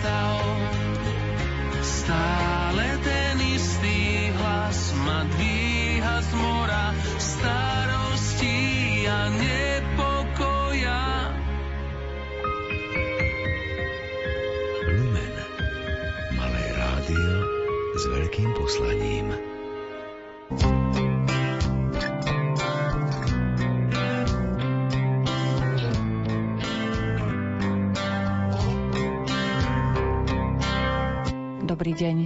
style. Dobrý deň.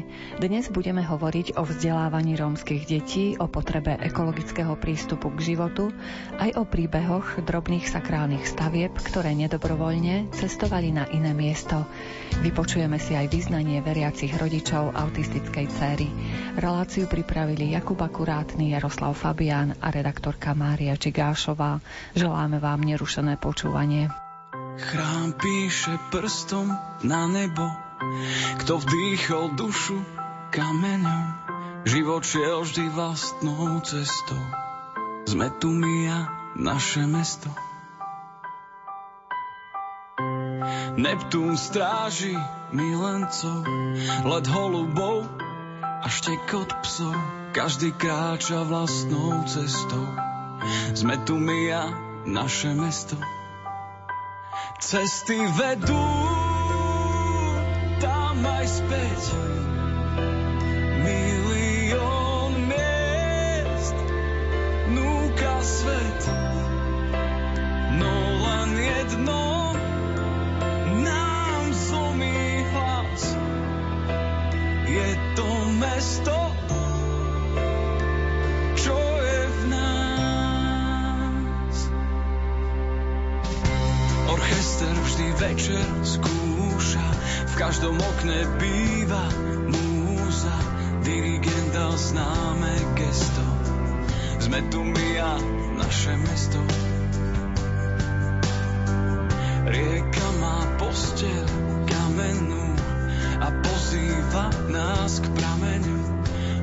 Dnes budeme hovoriť o vzdelávaní rómskych detí, o potrebe ekologického prístupu k životu, aj o príbehoch drobných sakrálnych stavieb, ktoré nedobrovoľne cestovali na iné miesto. Vypočujeme si aj vyznanie veriacich rodičov autistickej céry. Reláciu pripravili Jakub Akurátny, Jaroslav Fabián a redaktorka Mária Čigášová. Želáme vám nerušené počúvanie. Chrám píše prstom na nebo kto vdýchol dušu kameňom, život šiel vždy vlastnou cestou. Sme tu my a naše mesto. Neptún stráži milencov, let holubov a štekot psov. Každý kráča vlastnou cestou. Sme tu my a naše mesto. Cesty vedú aj späť. Milión miest núka svet, no len jedno nám zlomí hlas. Je to mesto. Orchester vždy večer skúša v každom okne býva múza, dirigent dal známe gesto. Sme tu my a naše mesto. Rieka má postel kamennú a pozýva nás k prameňu.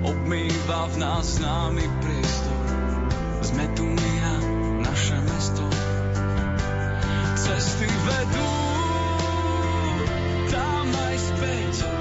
Obmýva v nás námi priestor. Sme tu my a naše mesto. Cesty vedú perfect.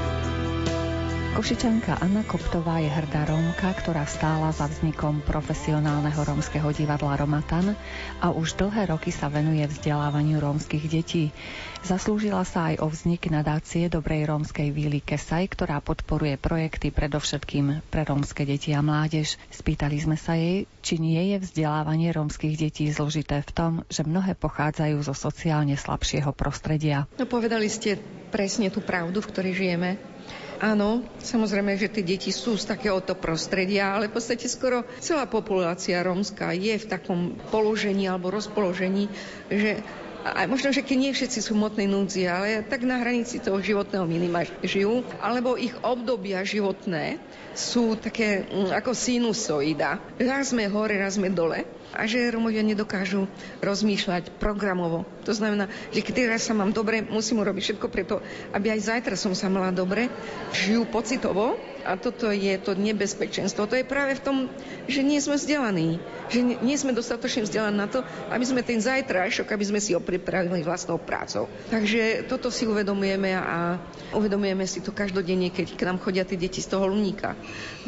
Košičanka Anna Koptová je hrdá Rómka, ktorá stála za vznikom profesionálneho rómskeho divadla Romatan a už dlhé roky sa venuje vzdelávaniu rómskych detí. Zaslúžila sa aj o vznik nadácie Dobrej rómskej víly Kesaj, ktorá podporuje projekty predovšetkým pre rómske deti a mládež. Spýtali sme sa jej, či nie je vzdelávanie rómskych detí zložité v tom, že mnohé pochádzajú zo sociálne slabšieho prostredia. No povedali ste presne tú pravdu, v ktorej žijeme Áno, samozrejme, že tie deti sú z takéhoto prostredia, ale v podstate skoro celá populácia rómska je v takom položení alebo rozpoložení, že aj možno, že keď nie všetci sú motnej núdzi, ale tak na hranici toho životného minima žijú, alebo ich obdobia životné sú také mm, ako sinusoida. Raz sme hore, raz sme dole a že Romovia nedokážu rozmýšľať programovo. To znamená, že keď teraz sa mám dobre, musím urobiť všetko preto, aby aj zajtra som sa mala dobre. Žijú pocitovo a toto je to nebezpečenstvo. To je práve v tom, že nie sme vzdelaní. Že nie sme dostatočne vzdelaní na to, aby sme ten zajtrajšok, aby sme si ho pripravili vlastnou prácou. Takže toto si uvedomujeme a uvedomujeme si to každodenne, keď k nám chodia tie deti z toho luníka.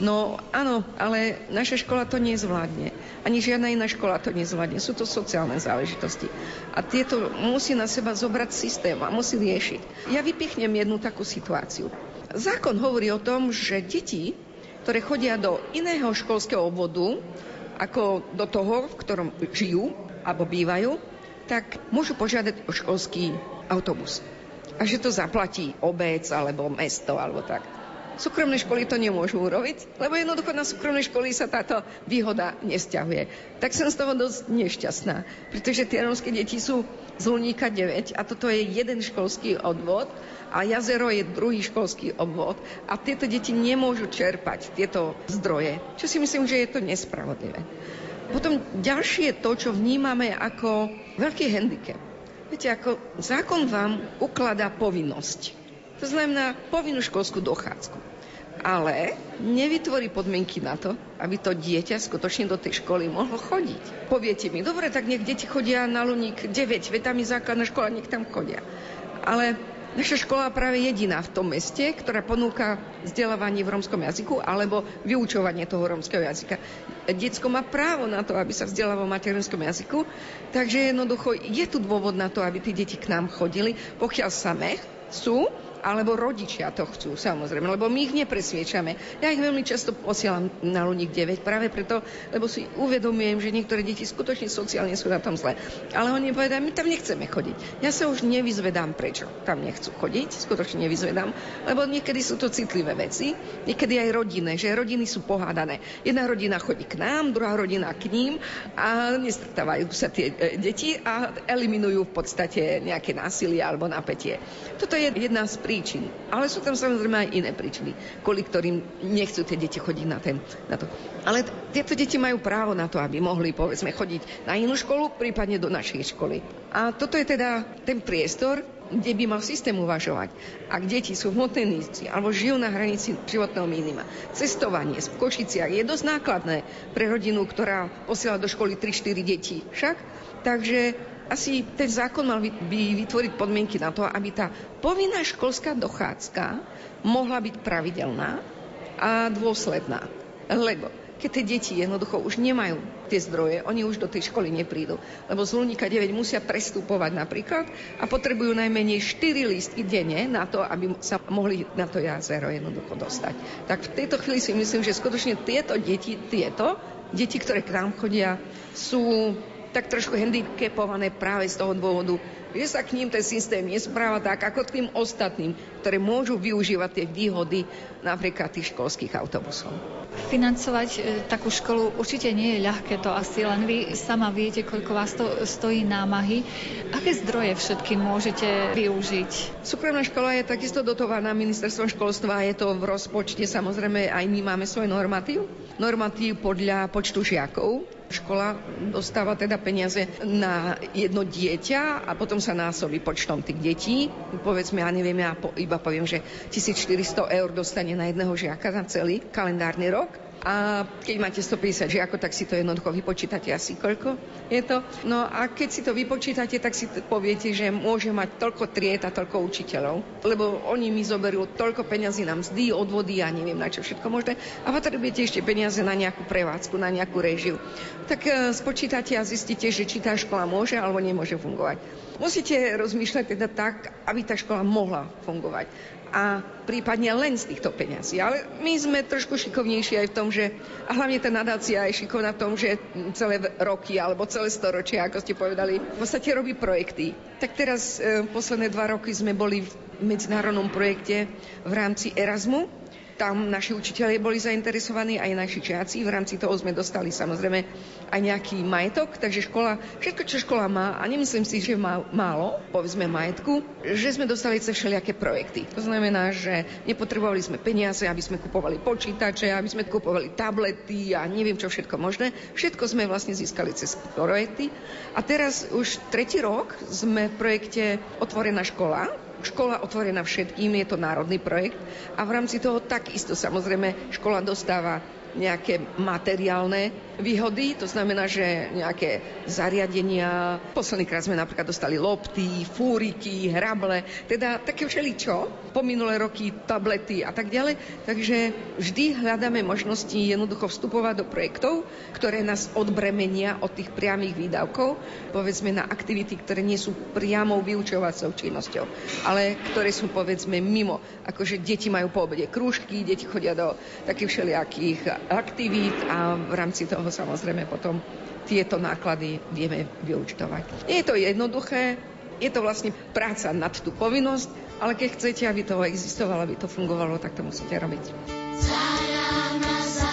No áno, ale naša škola to nezvládne. Ani žiadna iná škola to nezvládne. Sú to sociálne záležitosti. A tieto musí na seba zobrať systém a musí riešiť. Ja vypichnem jednu takú situáciu. Zákon hovorí o tom, že deti, ktoré chodia do iného školského obvodu, ako do toho, v ktorom žijú alebo bývajú, tak môžu požiadať o školský autobus. A že to zaplatí obec alebo mesto alebo tak. Súkromné školy to nemôžu urobiť, lebo jednoducho na súkromné školy sa táto výhoda nesťahuje. Tak som z toho dosť nešťastná, pretože tie rómske deti sú z Luníka 9 a toto je jeden školský odvod a jazero je druhý školský obvod a tieto deti nemôžu čerpať tieto zdroje, čo si myslím, že je to nespravodlivé. Potom ďalšie to, čo vnímame ako veľký handicap. Viete, ako zákon vám ukladá povinnosť. To znamená povinnú školskú dochádzku. Ale nevytvorí podmienky na to, aby to dieťa skutočne do tej školy mohlo chodiť. Poviete mi, dobre, tak nech deti chodia na Luník 9, veď tam je základná škola, nech tam chodia. Ale Naša škola práve jediná v tom meste, ktorá ponúka vzdelávanie v rómskom jazyku alebo vyučovanie toho rómskeho jazyka. Detsko má právo na to, aby sa vzdelávalo v materinskom jazyku, takže jednoducho je tu dôvod na to, aby tí deti k nám chodili, pokiaľ samé sú alebo rodičia to chcú, samozrejme, lebo my ich nepresviečame. Ja ich veľmi často posielam na Luník 9 práve preto, lebo si uvedomujem, že niektoré deti skutočne sociálne sú na tom zle. Ale oni povedajú, my tam nechceme chodiť. Ja sa už nevyzvedám, prečo tam nechcú chodiť, skutočne nevyzvedám, lebo niekedy sú to citlivé veci, niekedy aj rodinné, že rodiny sú pohádané. Jedna rodina chodí k nám, druhá rodina k ním a nestretávajú sa tie e, deti a eliminujú v podstate nejaké násilie alebo napätie. Toto je jedna z príčin. Ale sú tam samozrejme aj iné príčiny, kvôli ktorým nechcú tie deti chodiť na, ten, na to. Ale t- tieto deti majú právo na to, aby mohli, povedzme, chodiť na inú školu, prípadne do našej školy. A toto je teda ten priestor, kde by mal systém uvažovať. Ak deti sú v hmotnej nízci alebo žijú na hranici životného minima, cestovanie v Košiciach je dosť nákladné pre rodinu, ktorá posiela do školy 3-4 deti. Však? Takže asi ten zákon mal by vytvoriť podmienky na to, aby tá povinná školská dochádzka mohla byť pravidelná a dôsledná. Lebo keď tie deti jednoducho už nemajú tie zdroje, oni už do tej školy neprídu. Lebo z Lunika 9 musia prestupovať napríklad a potrebujú najmenej 4 lístky denne na to, aby sa mohli na to jazero jednoducho dostať. Tak v tejto chvíli si myslím, že skutočne tieto deti, tieto deti, ktoré k nám chodia, sú tak trošku handicapované práve z toho dôvodu, že sa k ním ten systém nespráva tak, ako k tým ostatným, ktoré môžu využívať tie výhody napríklad tých školských autobusov. Financovať e, takú školu určite nie je ľahké, to asi len vy sama viete, koľko vás to stojí námahy. Aké zdroje všetky môžete využiť? Súkromná škola je takisto dotovaná ministerstvom školstva, je to v rozpočte, samozrejme aj my máme svoj normatív. Normatív podľa počtu žiakov škola dostáva teda peniaze na jedno dieťa a potom sa násobí počtom tých detí. Povedzme, ja neviem, ja iba poviem, že 1400 eur dostane na jedného žiaka na celý kalendárny rok a keď máte 150 žiakov, tak si to jednoducho vypočítate asi koľko je to. No a keď si to vypočítate, tak si poviete, že môže mať toľko tried a toľko učiteľov, lebo oni mi zoberú toľko peňazí na mzdy, odvody a neviem na čo všetko možné a potrebujete ešte peniaze na nejakú prevádzku, na nejakú režiu. Tak e, spočítate a zistíte, že či tá škola môže alebo nemôže fungovať. Musíte rozmýšľať teda tak, aby tá škola mohla fungovať a prípadne len z týchto peňazí. Ale my sme trošku šikovnejší aj v tom, že a hlavne tá nadácia je šikovná v tom, že celé roky alebo celé storočia, ako ste povedali, v podstate robí projekty. Tak teraz e, posledné dva roky sme boli v medzinárodnom projekte v rámci Erasmu, tam naši učiteľi boli zainteresovaní, aj naši žiaci. V rámci toho sme dostali samozrejme aj nejaký majetok, takže škola, všetko, čo škola má, a nemyslím si, že má málo, povedzme majetku, že sme dostali cez všelijaké projekty. To znamená, že nepotrebovali sme peniaze, aby sme kupovali počítače, aby sme kupovali tablety a neviem čo všetko možné. Všetko sme vlastne získali cez projekty. A teraz už tretí rok sme v projekte Otvorená škola, škola otvorená všetkým, je to národný projekt a v rámci toho takisto samozrejme škola dostáva nejaké materiálne výhody, to znamená, že nejaké zariadenia, posledný krát sme napríklad dostali lopty, fúriky, hrable, teda také všeličo, po minulé roky tablety a tak ďalej, takže vždy hľadáme možnosti jednoducho vstupovať do projektov, ktoré nás odbremenia od tých priamých výdavkov, povedzme na aktivity, ktoré nie sú priamou vyučovacou činnosťou, ale ktoré sú povedzme mimo, akože deti majú po obede krúžky, deti chodia do takých všelijakých aktivít a v rámci toho samozrejme potom tieto náklady vieme vyučtovať. Nie je to jednoduché, je to vlastne práca nad tú povinnosť, ale keď chcete, aby to existovalo, aby to fungovalo, tak to musíte robiť. So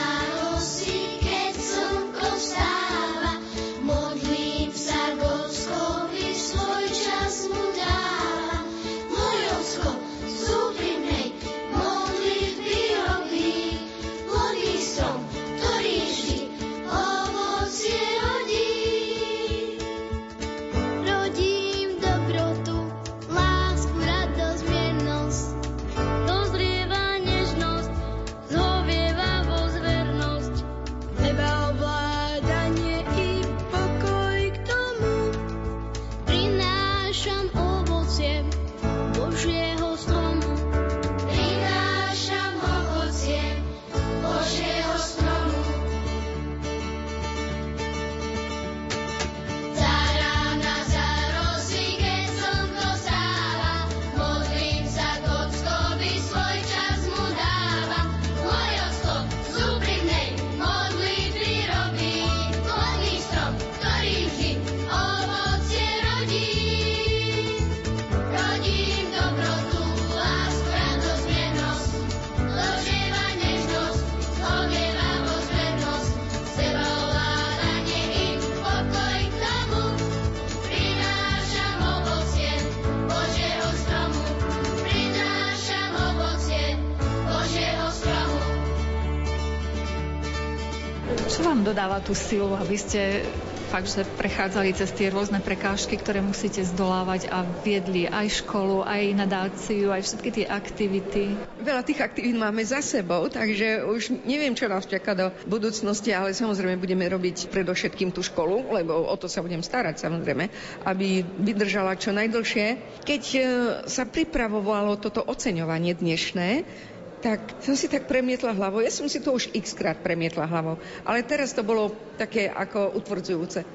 Dodáva tú silu, aby ste fakt, že prechádzali cez tie rôzne prekážky, ktoré musíte zdolávať a viedli aj školu, aj nadáciu, aj všetky tie aktivity? Veľa tých aktivít máme za sebou, takže už neviem, čo nás čaká do budúcnosti, ale samozrejme budeme robiť predovšetkým tú školu, lebo o to sa budem starať samozrejme, aby vydržala čo najdlhšie. Keď e, sa pripravovalo toto oceňovanie dnešné, tak som si tak premietla hlavou. Ja som si to už x krát premietla hlavou. Ale teraz to bolo také ako utvrdzujúce.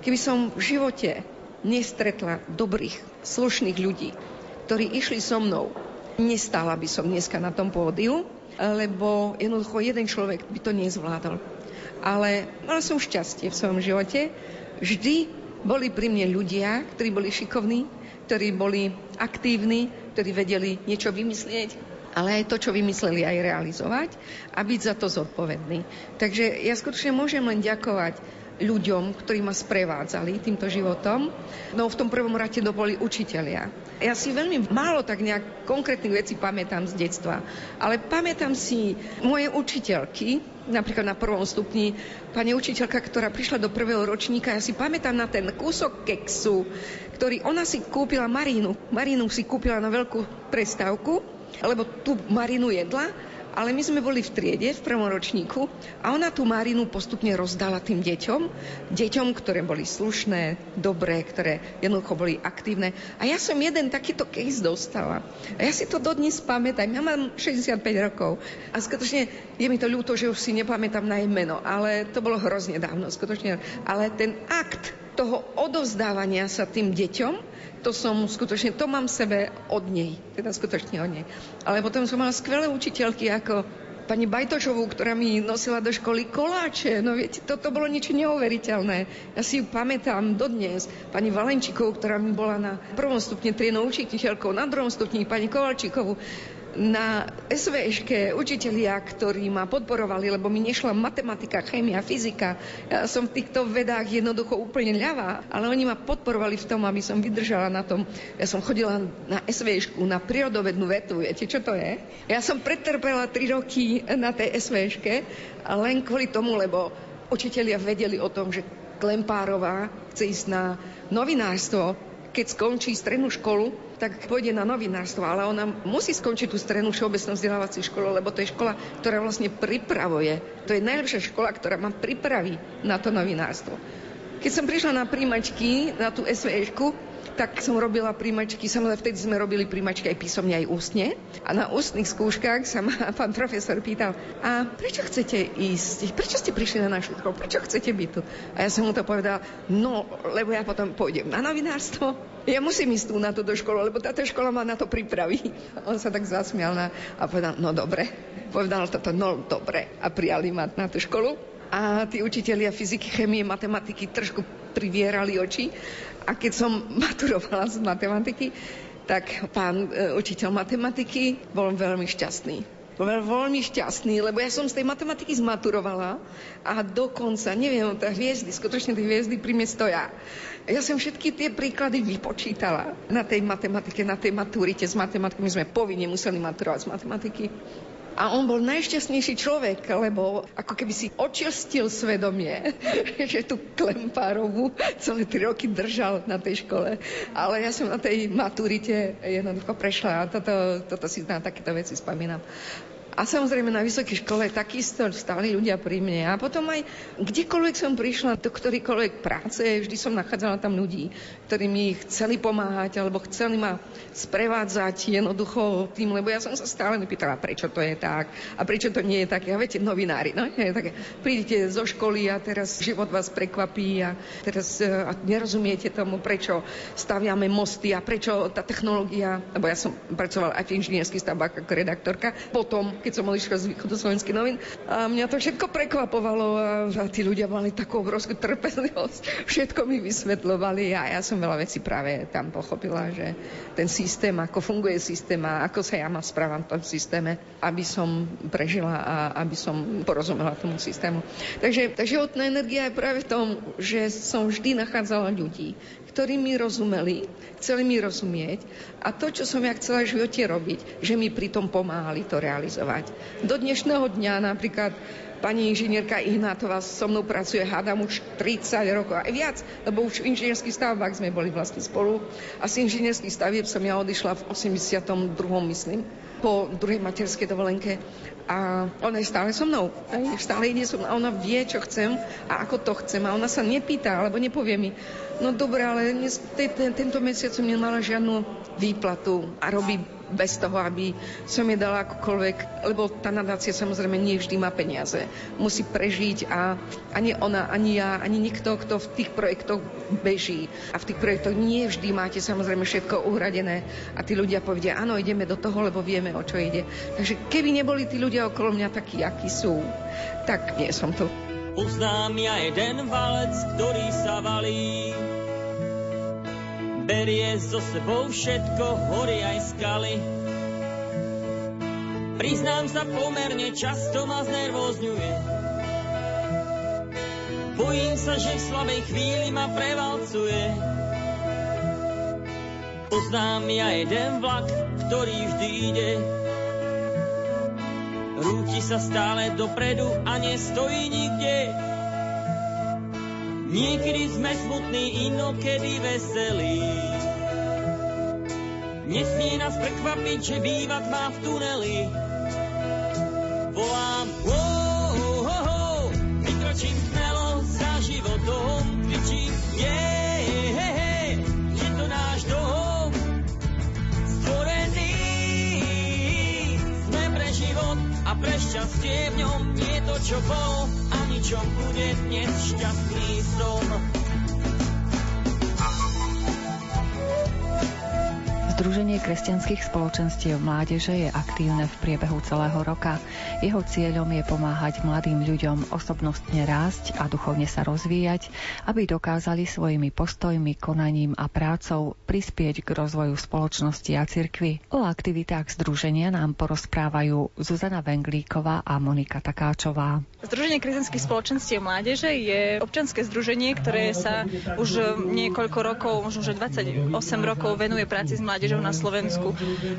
Keby som v živote nestretla dobrých, slušných ľudí, ktorí išli so mnou, nestála by som dneska na tom pódiu, lebo jednoducho jeden človek by to nezvládol. Ale mala som šťastie v svojom živote. Vždy boli pri mne ľudia, ktorí boli šikovní, ktorí boli aktívni, ktorí vedeli niečo vymyslieť, ale aj to, čo vymysleli, aj realizovať a byť za to zodpovedný. Takže ja skutočne môžem len ďakovať ľuďom, ktorí ma sprevádzali týmto životom. No v tom prvom rade to boli učitelia. Ja si veľmi málo tak nejak konkrétnych vecí pamätám z detstva, ale pamätám si moje učiteľky, napríklad na prvom stupni, pani učiteľka, ktorá prišla do prvého ročníka, ja si pamätám na ten kúsok keksu, ktorý ona si kúpila Marínu. Marínu si kúpila na veľkú prestávku lebo tu Marinu jedla, ale my sme boli v triede, v prvom ročníku a ona tú Marinu postupne rozdala tým deťom, deťom, ktoré boli slušné, dobré, ktoré jednoducho boli aktívne. A ja som jeden takýto case dostala. A ja si to dodnes pamätám. Ja mám 65 rokov a skutočne je mi to ľúto, že už si nepamätám na jej meno, ale to bolo hrozne dávno, skutočne. Ale ten akt toho odovzdávania sa tým deťom, to som skutočne, to mám sebe od nej, teda skutočne od nej. Ale potom som mala skvelé učiteľky ako pani Bajtošovú, ktorá mi nosila do školy koláče. No viete, toto bolo niečo neuveriteľné. Ja si ju pamätám dodnes. Pani Valenčikovú, ktorá mi bola na prvom stupne trienou učiteľkou, na druhom stupni pani Kovalčíkovú na SVŠke učitelia, ktorí ma podporovali, lebo mi nešla matematika, chémia, fyzika. Ja som v týchto vedách jednoducho úplne ľavá, ale oni ma podporovali v tom, aby som vydržala na tom. Ja som chodila na SVŠku, na prírodovednú vetu. Viete, čo to je? Ja som pretrpela tri roky na tej SVŠke len kvôli tomu, lebo učitelia vedeli o tom, že Klempárová chce ísť na novinárstvo, keď skončí strednú školu, tak pôjde na novinárstvo, ale ona musí skončiť tú strednú všeobecnú vzdelávaciu školu, lebo to je škola, ktorá vlastne pripravuje. To je najlepšia škola, ktorá ma pripraví na to novinárstvo. Keď som prišla na príjmačky, na tú SVŠku, tak som robila príjmačky, samozrejme vtedy sme robili príjmačky aj písomne, aj ústne. A na ústnych skúškach sa ma pán profesor pýtal, a prečo chcete ísť? Prečo ste prišli na našu školu? Prečo chcete byť tu? A ja som mu to povedala, no, lebo ja potom pôjdem na novinárstvo, ja musím ísť tu na túto školu, lebo táto škola ma na to pripraví. On sa tak zasmial na, a povedal, no dobre. Povedal toto, no dobre. A prijali ma na tú školu. A tí učitelia fyziky, chemie, matematiky trošku privierali oči a keď som maturovala z matematiky, tak pán e, učiteľ matematiky bol veľmi šťastný. Bol veľmi šťastný, lebo ja som z tej matematiky zmaturovala a dokonca, neviem, tá hviezdy, skutočne tie hviezdy pri mne stoja. Ja som všetky tie príklady vypočítala na tej matematike, na tej maturite z matematiky. My sme povinne museli maturovať z matematiky. A on bol najšťastnejší človek, lebo ako keby si očistil svedomie, že tú Klempárovú celé tri roky držal na tej škole. Ale ja som na tej maturite jednoducho prešla a toto, toto si na takéto veci spomínam. A samozrejme na vysokej škole takisto stáli ľudia pri mne. A potom aj kdekoľvek som prišla, do ktorýkoľvek práce, vždy som nachádzala tam ľudí, ktorí mi chceli pomáhať alebo chceli ma sprevádzať jednoducho tým, lebo ja som sa stále nepýtala, prečo to je tak a prečo to nie je tak. Ja viete, novinári, no? Je také, prídete zo školy a teraz život vás prekvapí a teraz uh, nerozumiete tomu, prečo staviame mosty a prečo tá technológia, lebo ja som pracovala aj v inžinierských stavbách ako redaktorka, potom keď som odišla z východu slovenských novín. A mňa to všetko prekvapovalo a, a tí ľudia mali takú obrovskú trpezlivosť. Všetko mi vysvetľovali a ja som veľa vecí práve tam pochopila, že ten systém, ako funguje systém a ako sa ja mám správam v tom systéme, aby som prežila a aby som porozumela tomu systému. Takže tá životná energia je práve v tom, že som vždy nachádzala ľudí, ktorí mi rozumeli, chceli mi rozumieť a to, čo som ja chcela v živote robiť, že mi pritom pomáhali to realizovať. Do dnešného dňa napríklad Pani inžinierka Ignátová so mnou pracuje, hádam už 30 rokov, aj viac, lebo už v inžinierských stavbách sme boli vlastne spolu. A z inžinierských stavieb som ja odišla v 82. myslím, po druhej materskej dovolenke a ona je stále so mnou. Stále ide so a ona vie, čo chcem a ako to chcem a ona sa nepýta alebo nepovie mi, no dobre, ale tento mesiac som nemala žiadnu výplatu a robí bez toho, aby som je dala akokoľvek, lebo tá nadácia samozrejme nie vždy má peniaze. Musí prežiť a ani ona, ani ja, ani nikto, kto v tých projektoch beží. A v tých projektoch nie vždy máte samozrejme všetko uhradené a tí ľudia povedia, áno, ideme do toho, lebo vieme, o čo ide. Takže keby neboli tí ľudia okolo mňa takí, akí sú, tak nie som to. Poznám ja jeden valec, ktorý sa valí berie so sebou všetko, hory aj skaly. Priznám sa pomerne často ma znervozňuje. Bojím sa, že v slabej chvíli ma prevalcuje. Poznám ja jeden vlak, ktorý vždy ide. Rúti sa stále dopredu a nestojí nikde. Niekedy sme smutní, inokedy veselí. Nesmie nás prekvapiť, že bývať má v tuneli. Volám, oh, oh, oh, vykročím smelo za životom, kričím, yeah, hey, hey, je to náš dom. Stvorený sme pre život a pre šťastie v ňom, nie to, čo bolo, čo bude dnes šťastný som. Združenie kresťanských spoločenstiev mládeže je aktívne v priebehu celého roka. Jeho cieľom je pomáhať mladým ľuďom osobnostne rásť a duchovne sa rozvíjať, aby dokázali svojimi postojmi, konaním a prácou prispieť k rozvoju spoločnosti a cirkvy. O aktivitách združenia nám porozprávajú Zuzana Venglíková a Monika Takáčová. Združenie kresťanských spoločenstiev mládeže je občanské združenie, ktoré sa už niekoľko rokov, možno že 28 rokov venuje práci s mládežou mládežou na Slovensku.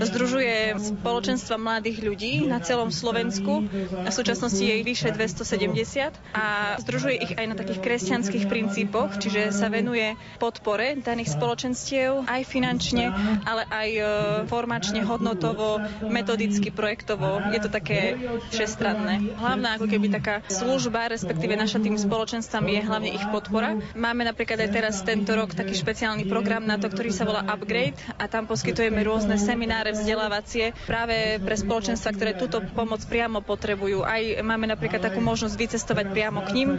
Združuje spoločenstva mladých ľudí na celom Slovensku. V súčasnosti je ich vyše 270 a združuje ich aj na takých kresťanských princípoch, čiže sa venuje podpore daných spoločenstiev aj finančne, ale aj e, formačne, hodnotovo, metodicky, projektovo. Je to také všestranné. Hlavná ako keby taká služba, respektíve naša tým spoločenstvám je hlavne ich podpora. Máme napríklad aj teraz tento rok taký špeciálny program na to, ktorý sa volá Upgrade a tam poskytujeme rôzne semináre vzdelávacie práve pre spoločenstva, ktoré túto pomoc priamo potrebujú. Aj máme napríklad takú možnosť vycestovať priamo k ním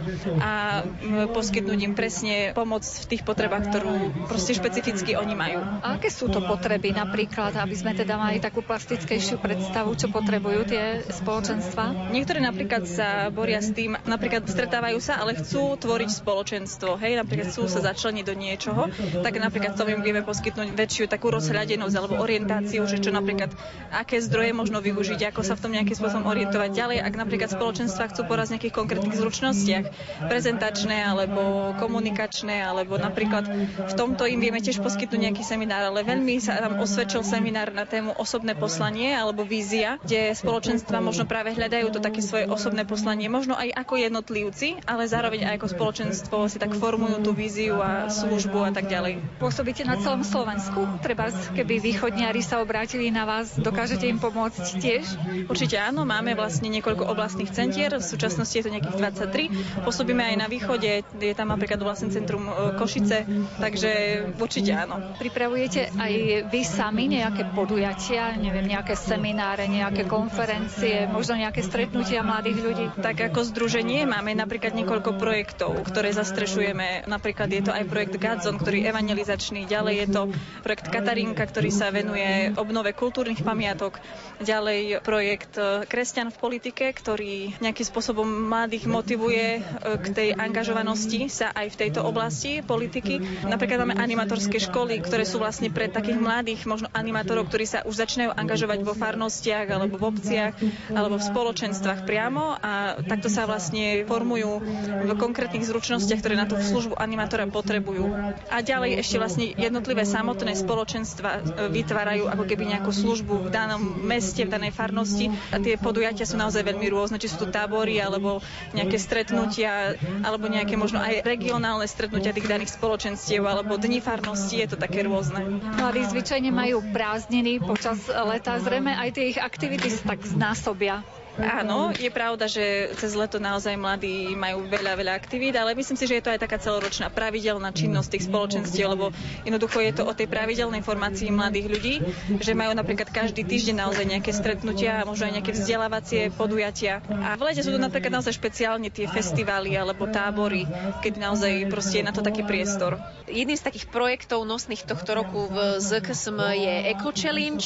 a poskytnúť im presne pomoc v tých potrebách, ktorú proste špecificky oni majú. A aké sú to potreby napríklad, aby sme teda mali takú plastickejšiu predstavu, čo potrebujú tie spoločenstva? Niektoré napríklad sa boria s tým, napríklad stretávajú sa, ale chcú tvoriť spoločenstvo, hej, napríklad chcú sa začleniť do niečoho, tak napríklad to im vieme poskytnúť väčšiu takú rozhľad sústredenosť alebo orientáciu, že čo napríklad, aké zdroje možno využiť, ako sa v tom nejakým spôsobom orientovať ďalej, ak napríklad spoločenstva chcú poraz nejakých konkrétnych zručnostiach, prezentačné alebo komunikačné, alebo napríklad v tomto im vieme tiež poskytnúť nejaký seminár, ale veľmi sa tam osvedčil seminár na tému osobné poslanie alebo vízia, kde spoločenstva možno práve hľadajú to také svoje osobné poslanie, možno aj ako jednotlivci, ale zároveň aj ako spoločenstvo si tak formujú tú víziu a službu a tak ďalej. Pôsobíte na celom Slovensku? Treba keby východniari sa obrátili na vás, dokážete im pomôcť tiež? Určite áno, máme vlastne niekoľko oblastných centier, v súčasnosti je to nejakých 23. Pôsobíme aj na východe, je tam napríklad vlastné centrum e, Košice, takže určite áno. Pripravujete aj vy sami nejaké podujatia, neviem, nejaké semináre, nejaké konferencie, možno nejaké stretnutia mladých ľudí? Tak ako združenie máme napríklad niekoľko projektov, ktoré zastrešujeme. Napríklad je to aj projekt Gadzon, ktorý je evangelizačný, ďalej je to projekt Katarinka, ktorý sa venuje obnove kultúrnych pamiatok. Ďalej projekt e, Kresťan v politike, ktorý nejakým spôsobom mladých motivuje e, k tej angažovanosti sa aj v tejto oblasti politiky. Napríklad máme animatorské školy, ktoré sú vlastne pre takých mladých možno animátorov, ktorí sa už začínajú angažovať vo farnostiach alebo v obciach alebo v spoločenstvách priamo a takto sa vlastne formujú v konkrétnych zručnostiach, ktoré na tú službu animátora potrebujú. A ďalej ešte vlastne jednotlivé samotné spoločenstva vytvárajú ako keby nejakú službu v danom meste, v danej farnosti a tie podujatia sú naozaj veľmi rôzne, či sú to tábory alebo nejaké stretnutia alebo nejaké možno aj regionálne stretnutia tých daných spoločenstiev alebo dni farnosti, je to také rôzne. Mladí zvyčajne majú prázdniny počas leta, zrejme aj tie ich aktivity tak znásobia. Áno, je pravda, že cez leto naozaj mladí majú veľa, veľa aktivít, ale myslím si, že je to aj taká celoročná pravidelná činnosť tých spoločenstiev, lebo jednoducho je to o tej pravidelnej formácii mladých ľudí, že majú napríklad každý týždeň naozaj nejaké stretnutia, možno aj nejaké vzdelávacie podujatia. A v lete sú to napríklad naozaj špeciálne tie festivály alebo tábory, keď naozaj proste je na to taký priestor. Jedným z takých projektov nosných tohto roku v ZKSM je Eco Challenge,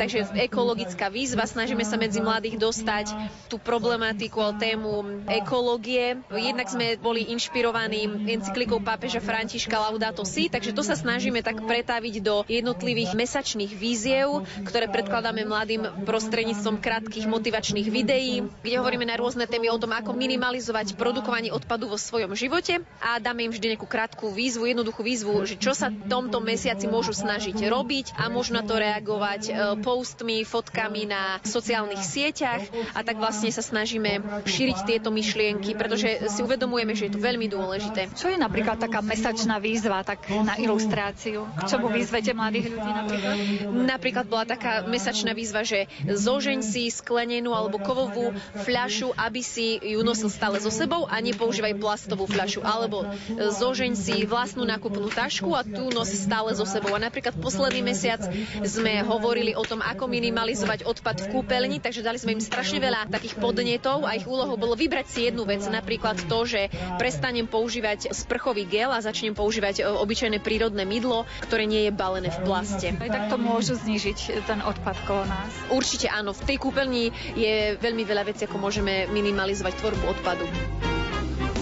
takže ekologická výzva. Snažíme sa medzi mladých dostať tú problematiku a tému ekológie. Jednak sme boli inšpirovaní encyklikou pápeža Františka Laudato Si, takže to sa snažíme tak pretaviť do jednotlivých mesačných víziev, ktoré predkladáme mladým prostredníctvom krátkých motivačných videí, kde hovoríme na rôzne témy o tom, ako minimalizovať produkovanie odpadu vo svojom živote a dáme im vždy nejakú krátku výzvu, jednoduchú výzvu, že čo sa tomto mesiaci môžu snažiť robiť a môžu na to reagovať e, postmi, fotkami na sociálnych sieťach a tak vlastne sa snažíme šíriť tieto myšlienky, pretože si uvedomujeme, že je to veľmi dôležité. Čo je napríklad taká mesačná výzva tak na ilustráciu? K čomu vyzvete mladých ľudí napríklad? Napríklad bola taká mesačná výzva, že zožeň si sklenenú alebo kovovú fľašu, aby si ju nosil stále so sebou a nepoužívaj plastovú fľašu. Alebo zožeň si vlastnú nákupnú tašku a tú nos stále so sebou. A napríklad posledný mesiac sme hovorili o tom, ako minimalizovať odpad v kúpeľni, takže dali sme im strašne veľa takých podnetov a ich úlohou bolo vybrať si jednu vec, napríklad to, že prestanem používať sprchový gel a začnem používať e, obyčajné prírodné mydlo, ktoré nie je balené v plaste. Aj tak to môžu znižiť ten odpad kolo nás. Určite áno. V tej kúpeľni je veľmi veľa vecí, ako môžeme minimalizovať tvorbu odpadu.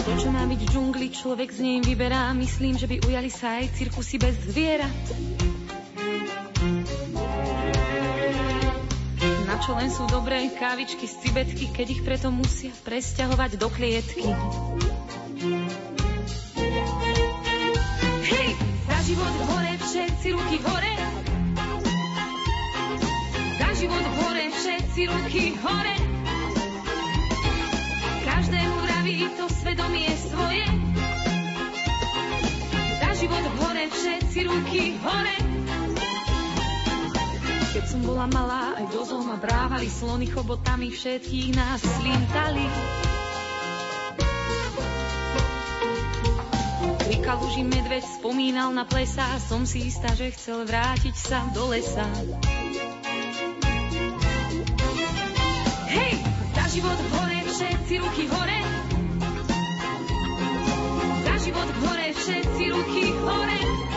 To, čo má byť v džungli, človek z nej vyberá. Myslím, že by ujali sa aj cirkusy bez zvierat. Čo len sú dobré kávičky z cibetky, keď ich preto musia presťahovať do klietky. Hej, za život hore, všetci ruky hore. Za život hore, všetci ruky hore. Každému vraví to svedomie svoje. Za život hore, všetci ruky hore. Som bola malá, aj do ma brávali slony chobotami, všetkých nás slintali. Pri kaluži medveď spomínal na plesa, som si istá, že chcel vrátiť sa do lesa. Hej, za život hore, všetci ruky hore. Za život hore, všetci ruky hore.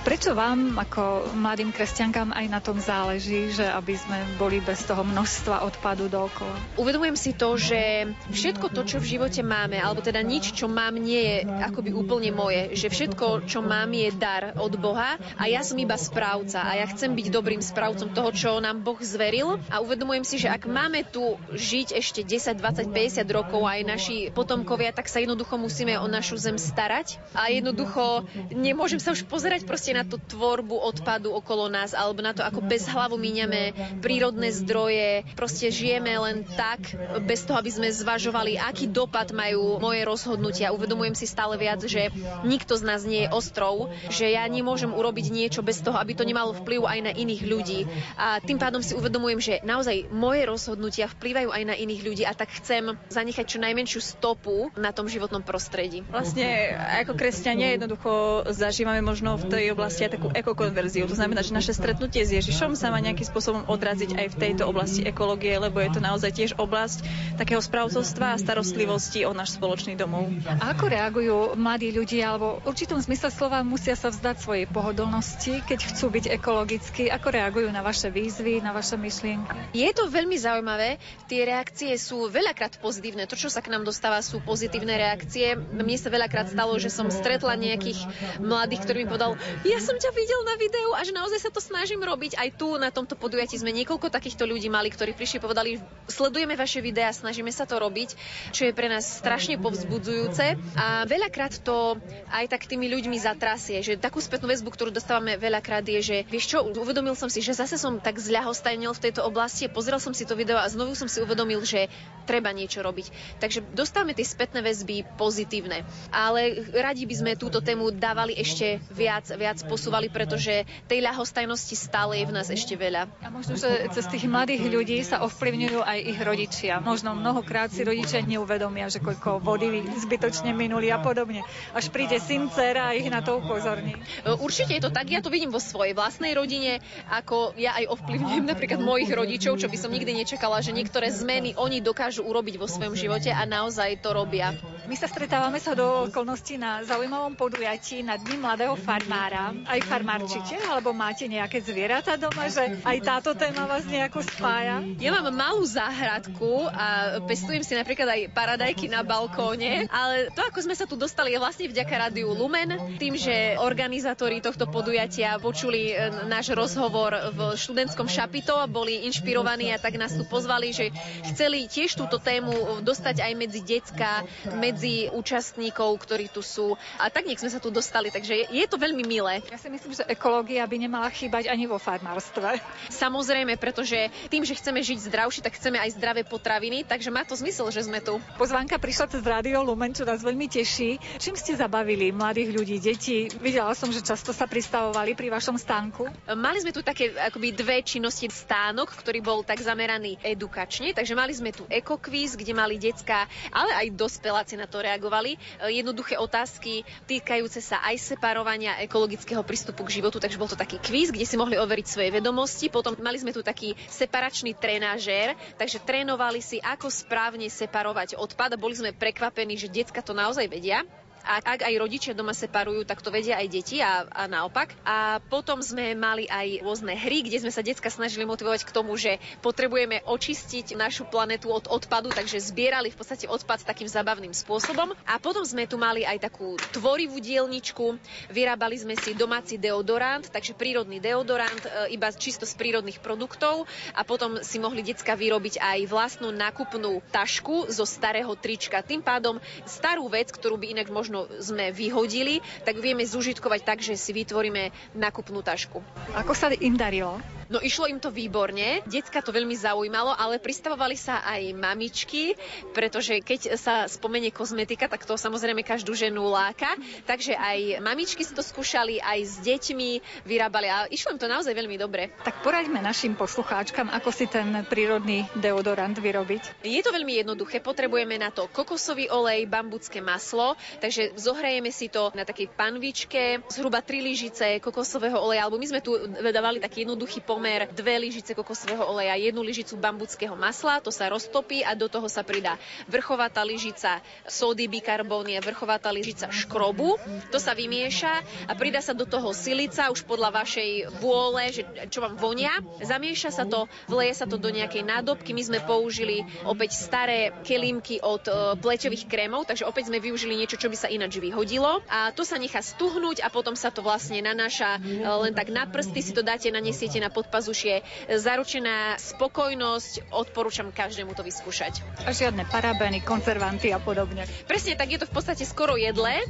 Prečo vám ako mladým kresťankám aj na tom záleží, že aby sme boli bez toho množstva odpadu dookola? Uvedomujem si to, že všetko to, čo v živote máme, alebo teda nič, čo mám, nie je akoby úplne moje. Že všetko, čo mám, je dar od Boha a ja som iba správca a ja chcem byť dobrým správcom toho, čo nám Boh zveril a uvedomujem si, že ak máme tu žiť ešte 10, 20, 50 rokov aj naši potomkovia, tak sa jednoducho musíme o našu zem starať a jednoducho nemôžem sa už pozerať proste proste na tú tvorbu odpadu okolo nás alebo na to, ako bez hlavu míňame prírodné zdroje. Proste žijeme len tak, bez toho, aby sme zvažovali, aký dopad majú moje rozhodnutia. Uvedomujem si stále viac, že nikto z nás nie je ostrov, že ja nemôžem urobiť niečo bez toho, aby to nemalo vplyv aj na iných ľudí. A tým pádom si uvedomujem, že naozaj moje rozhodnutia vplyvajú aj na iných ľudí a tak chcem zanechať čo najmenšiu stopu na tom životnom prostredí. Vlastne ako kresťania jednoducho zažívame možno v tej aj takú ekokonverziu. To znamená, že naše stretnutie s Ježišom sa má nejakým spôsobom odraziť aj v tejto oblasti ekológie, lebo je to naozaj tiež oblasť takého správcovstva a starostlivosti o náš spoločný domov. A ako reagujú mladí ľudia, alebo v určitom zmysle slova musia sa vzdať svojej pohodlnosti, keď chcú byť ekologicky? Ako reagujú na vaše výzvy, na vaše myšlienky? Je to veľmi zaujímavé. Tie reakcie sú veľakrát pozitívne. To, čo sa k nám dostáva, sú pozitívne reakcie. Mne sa veľakrát stalo, že som stretla nejakých mladých, ktorí mi povedal, ja som ťa videl na videu a že naozaj sa to snažím robiť. Aj tu na tomto podujatí sme niekoľko takýchto ľudí mali, ktorí prišli a povedali, sledujeme vaše videá, snažíme sa to robiť, čo je pre nás strašne povzbudzujúce. A veľakrát to aj tak tými ľuďmi zatrasie, že takú spätnú väzbu, ktorú dostávame veľakrát je, že vieš čo, uvedomil som si, že zase som tak zľahostajnil v tejto oblasti, pozrel som si to video a znovu som si uvedomil, že treba niečo robiť. Takže dostávame tie spätné väzby pozitívne. Ale radi by sme túto tému dávali ešte viac, viac posúvali, pretože tej ľahostajnosti stále je v nás ešte veľa. A možno, že cez tých mladých ľudí sa ovplyvňujú aj ich rodičia. Možno mnohokrát si rodičia neuvedomia, že koľko vody zbytočne minuli a podobne. Až príde syn, dcera a ich na to upozorní. Určite je to tak, ja to vidím vo svojej vlastnej rodine, ako ja aj ovplyvňujem napríklad mojich rodičov, čo by som nikdy nečakala, že niektoré zmeny oni dokážu urobiť vo svojom živote a naozaj to robia. My sa stretávame sa do okolností na zaujímavom podujatí na Dni mladého farmára. Aj farmárčite, alebo máte nejaké zvieratá doma, že aj táto téma vás nejako spája? Ja mám malú záhradku a pestujem si napríklad aj paradajky na balkóne, ale to, ako sme sa tu dostali, je vlastne vďaka rádiu Lumen, tým, že organizátori tohto podujatia počuli e, náš rozhovor v študentskom šapito a boli inšpirovaní a tak nás tu pozvali, že chceli tiež túto tému dostať aj medzi decka, medzi medzi účastníkov, ktorí tu sú. A tak nech sme sa tu dostali, takže je, je to veľmi milé. Ja si myslím, že ekológia by nemala chýbať ani vo farmárstve. Samozrejme, pretože tým, že chceme žiť zdravšie, tak chceme aj zdravé potraviny, takže má to zmysel, že sme tu. Pozvánka prišla cez Rádio Lumen, čo nás veľmi teší. Čím ste zabavili mladých ľudí, deti? Videla som, že často sa pristavovali pri vašom stánku. Mali sme tu také akoby dve činnosti stánok, ktorý bol tak zameraný edukačne, takže mali sme tu ekokvíz, kde mali decka, ale aj dospeláci na to reagovali. E, jednoduché otázky týkajúce sa aj separovania ekologického prístupu k životu, takže bol to taký kvíz, kde si mohli overiť svoje vedomosti. Potom mali sme tu taký separačný trenážer, takže trénovali si, ako správne separovať odpad a boli sme prekvapení, že decka to naozaj vedia. A ak aj rodičia doma separujú, tak to vedia aj deti a, a naopak. A potom sme mali aj rôzne hry, kde sme sa decka snažili motivovať k tomu, že potrebujeme očistiť našu planetu od odpadu, takže zbierali v podstate odpad takým zabavným spôsobom. A potom sme tu mali aj takú tvorivú dielničku, vyrábali sme si domáci deodorant, takže prírodný deodorant, e, iba čisto z prírodných produktov a potom si mohli decka vyrobiť aj vlastnú nákupnú tašku zo starého trička. Tým pádom starú vec, ktorú by inak možno možno sme vyhodili, tak vieme zužitkovať tak, že si vytvoríme nakupnú tašku. Ako sa im darilo? No išlo im to výborne, decka to veľmi zaujímalo, ale pristavovali sa aj mamičky, pretože keď sa spomenie kozmetika, tak to samozrejme každú ženu láka. Takže aj mamičky si to skúšali, aj s deťmi vyrábali a išlo im to naozaj veľmi dobre. Tak poraďme našim poslucháčkam, ako si ten prírodný deodorant vyrobiť. Je to veľmi jednoduché, potrebujeme na to kokosový olej, bambucké maslo, takže zohrajeme si to na takej panvičke, zhruba 3 lyžice kokosového oleja, alebo my sme tu dávali taký jednoduchý pomer pomer dve lyžice kokosového oleja, jednu lyžicu bambuckého masla, to sa roztopí a do toho sa pridá vrchovatá lyžica sódy bikarbóny a vrchovatá lyžica škrobu. To sa vymieša a pridá sa do toho silica už podľa vašej vôle, že čo vám vonia. Zamieša sa to, vleje sa to do nejakej nádobky. My sme použili opäť staré kelímky od e, pleťových krémov, takže opäť sme využili niečo, čo by sa ináč vyhodilo. A to sa nechá stuhnúť a potom sa to vlastne nanáša e, len tak na prsty, si to dáte, nanesiete na pod pazušie. Zaručená spokojnosť, odporúčam každému to vyskúšať. A žiadne parabény, konzervanty a podobne. Presne, tak je to v podstate skoro jedle,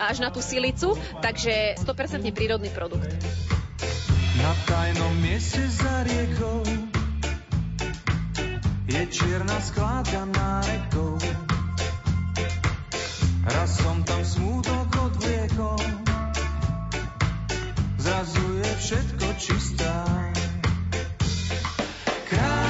až na tú silicu, takže 100% prírodný produkt. Na tajnom mieste za riekou je čierna skládka na rekou. Raz som tam smútok odvliekol, zrazu je všetko čistá. cry.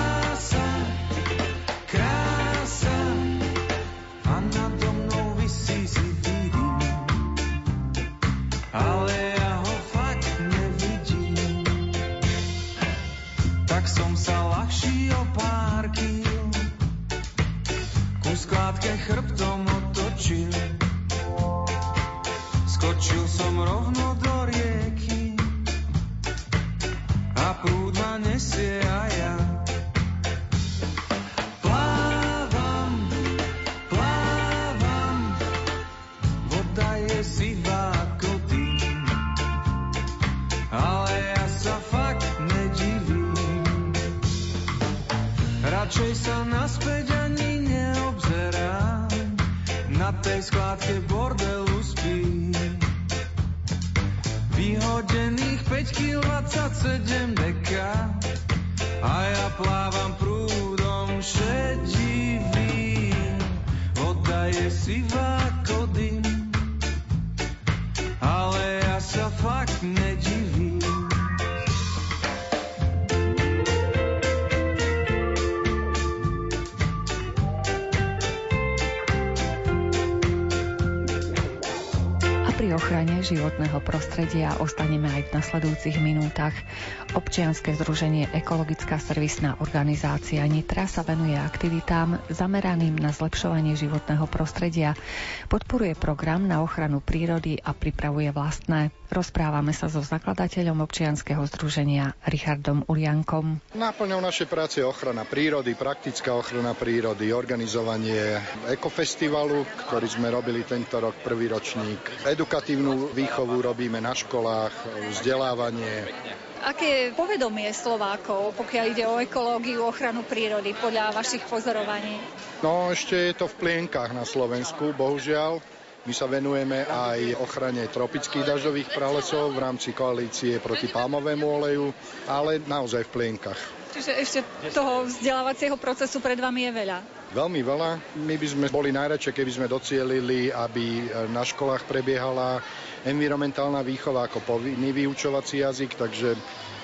Životného prostredia ostaneme aj v nasledujúcich minútach. Občianske združenie Ekologická servisná organizácia Nitra sa venuje aktivitám zameraným na zlepšovanie životného prostredia. Podporuje program na ochranu prírody a pripravuje vlastné. Rozprávame sa so zakladateľom občianskeho združenia Richardom Uliankom. Náplňou našej práce je ochrana prírody, praktická ochrana prírody, organizovanie ekofestivalu, ktorý sme robili tento rok, prvý ročník, edukatívnu výchovu robíme na školách, vzdelávanie. Aké povedomie Slovákov, pokiaľ ide o ekológiu, ochranu prírody, podľa vašich pozorovaní? No, ešte je to v plienkach na Slovensku, bohužiaľ. My sa venujeme aj ochrane tropických dažďových pralesov v rámci koalície proti palmovému oleju, ale naozaj v plienkach. Čiže ešte toho vzdelávacieho procesu pred vami je veľa. Veľmi veľa. My by sme boli najradšie, keby sme docielili, aby na školách prebiehala environmentálna výchova ako povinný vyučovací jazyk, takže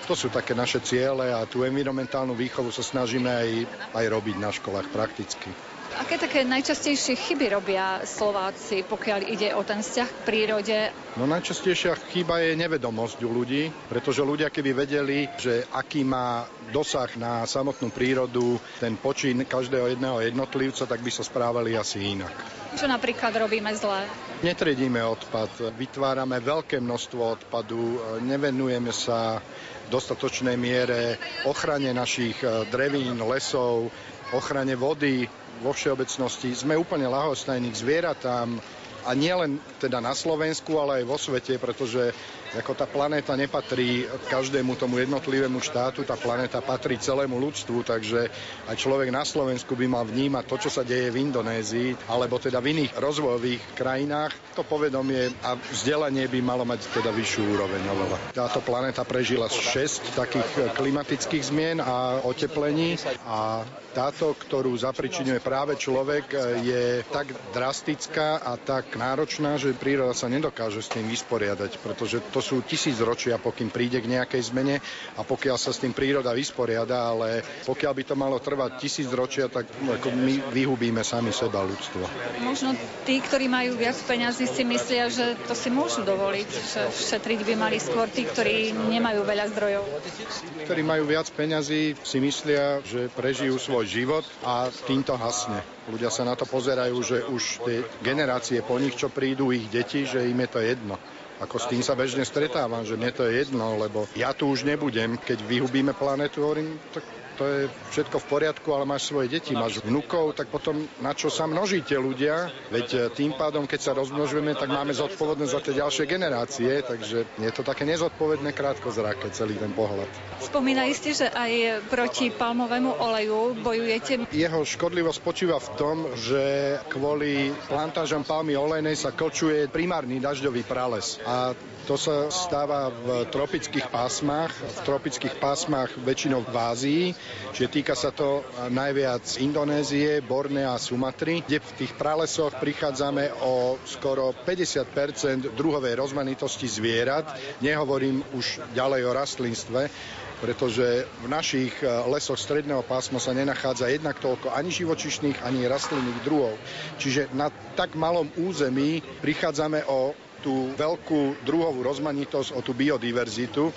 to sú také naše ciele a tú environmentálnu výchovu sa snažíme aj, aj robiť na školách prakticky. Aké také najčastejšie chyby robia Slováci, pokiaľ ide o ten vzťah k prírode? No najčastejšia chyba je nevedomosť u ľudí, pretože ľudia keby vedeli, že aký má dosah na samotnú prírodu ten počin každého jedného jednotlivca, tak by sa správali asi inak. Čo napríklad robíme zle? Netredíme odpad, vytvárame veľké množstvo odpadu, nevenujeme sa v dostatočnej miere ochrane našich drevín, lesov, ochrane vody, vo všeobecnosti. Sme úplne lahostajní k zvieratám a nielen teda na Slovensku, ale aj vo svete, pretože ako tá planéta nepatrí každému tomu jednotlivému štátu, tá planéta patrí celému ľudstvu, takže aj človek na Slovensku by mal vnímať to, čo sa deje v Indonézii, alebo teda v iných rozvojových krajinách. To povedomie a vzdelanie by malo mať teda vyššiu úroveň oveľa. Táto planéta prežila 6 takých klimatických zmien a oteplení a táto, ktorú zapričinuje práve človek, je tak drastická a tak náročná, že príroda sa nedokáže s tým vysporiadať, pretože to sú tisíc ročia, pokým príde k nejakej zmene a pokiaľ sa s tým príroda vysporiada, ale pokiaľ by to malo trvať tisíc ročia, tak ako my vyhubíme sami seba ľudstvo. Možno tí, ktorí majú viac peňazí, si myslia, že to si môžu dovoliť, že šetriť by mali skôr tí, ktorí nemajú veľa zdrojov. Tí, ktorí majú viac peňazí, si myslia, že prežijú svoj život a týmto hasne. Ľudia sa na to pozerajú, že už tie generácie po nich, čo prídu, ich deti, že im je to jedno. Ako s tým sa bežne stretávam, že mne to je jedno, lebo ja tu už nebudem, keď vyhubíme planetu, hovorím, tak to je všetko v poriadku, ale máš svoje deti, máš vnukov, tak potom na čo sa množíte ľudia? Veď e, tým pádom, keď sa rozmnožujeme, tak máme zodpovednosť za tie ďalšie generácie, takže je to také nezodpovedné krátkozraké celý ten pohľad. Spomínali ste, že aj proti palmovému oleju bojujete? Jeho škodlivosť spočíva v tom, že kvôli plantážam palmy olejnej sa kočuje primárny dažďový prales. A to sa stáva v tropických pásmach, v tropických pásmach väčšinou v Ázii, čiže týka sa to najviac Indonézie, Bornea a Sumatry, kde v tých pralesoch prichádzame o skoro 50% druhovej rozmanitosti zvierat. Nehovorím už ďalej o rastlinstve, pretože v našich lesoch stredného pásma sa nenachádza jednak toľko ani živočišných, ani rastlinných druhov. Čiže na tak malom území prichádzame o tú veľkú druhovú rozmanitosť, o tú biodiverzitu,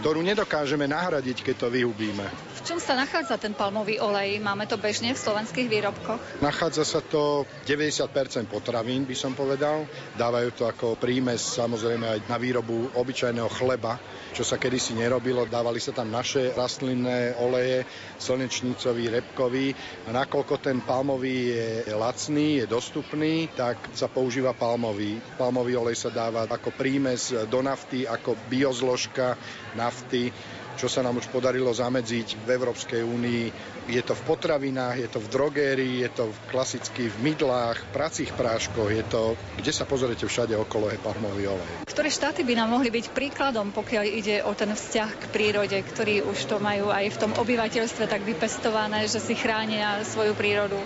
ktorú nedokážeme nahradiť, keď to vyhubíme. V čom sa nachádza ten palmový olej? Máme to bežne v slovenských výrobkoch? Nachádza sa to 90% potravín, by som povedal. Dávajú to ako prímes samozrejme aj na výrobu obyčajného chleba, čo sa kedysi nerobilo. Dávali sa tam naše rastlinné oleje, slnečnicový, repkový. A nakoľko ten palmový je lacný, je dostupný, tak sa používa palmový. Palmový olej sa dáva ako prímes do nafty, ako biozložka nafty, čo sa nám už podarilo zamedziť v Európskej únii Je to v potravinách, je to v drogérii, je to klasicky v mydlách, pracích práškoch, je to, kde sa pozriete všade okolo je palmový olej. Ktoré štáty by nám mohli byť príkladom, pokiaľ ide o ten vzťah k prírode, ktorí už to majú aj v tom obyvateľstve tak vypestované, že si chránia svoju prírodu?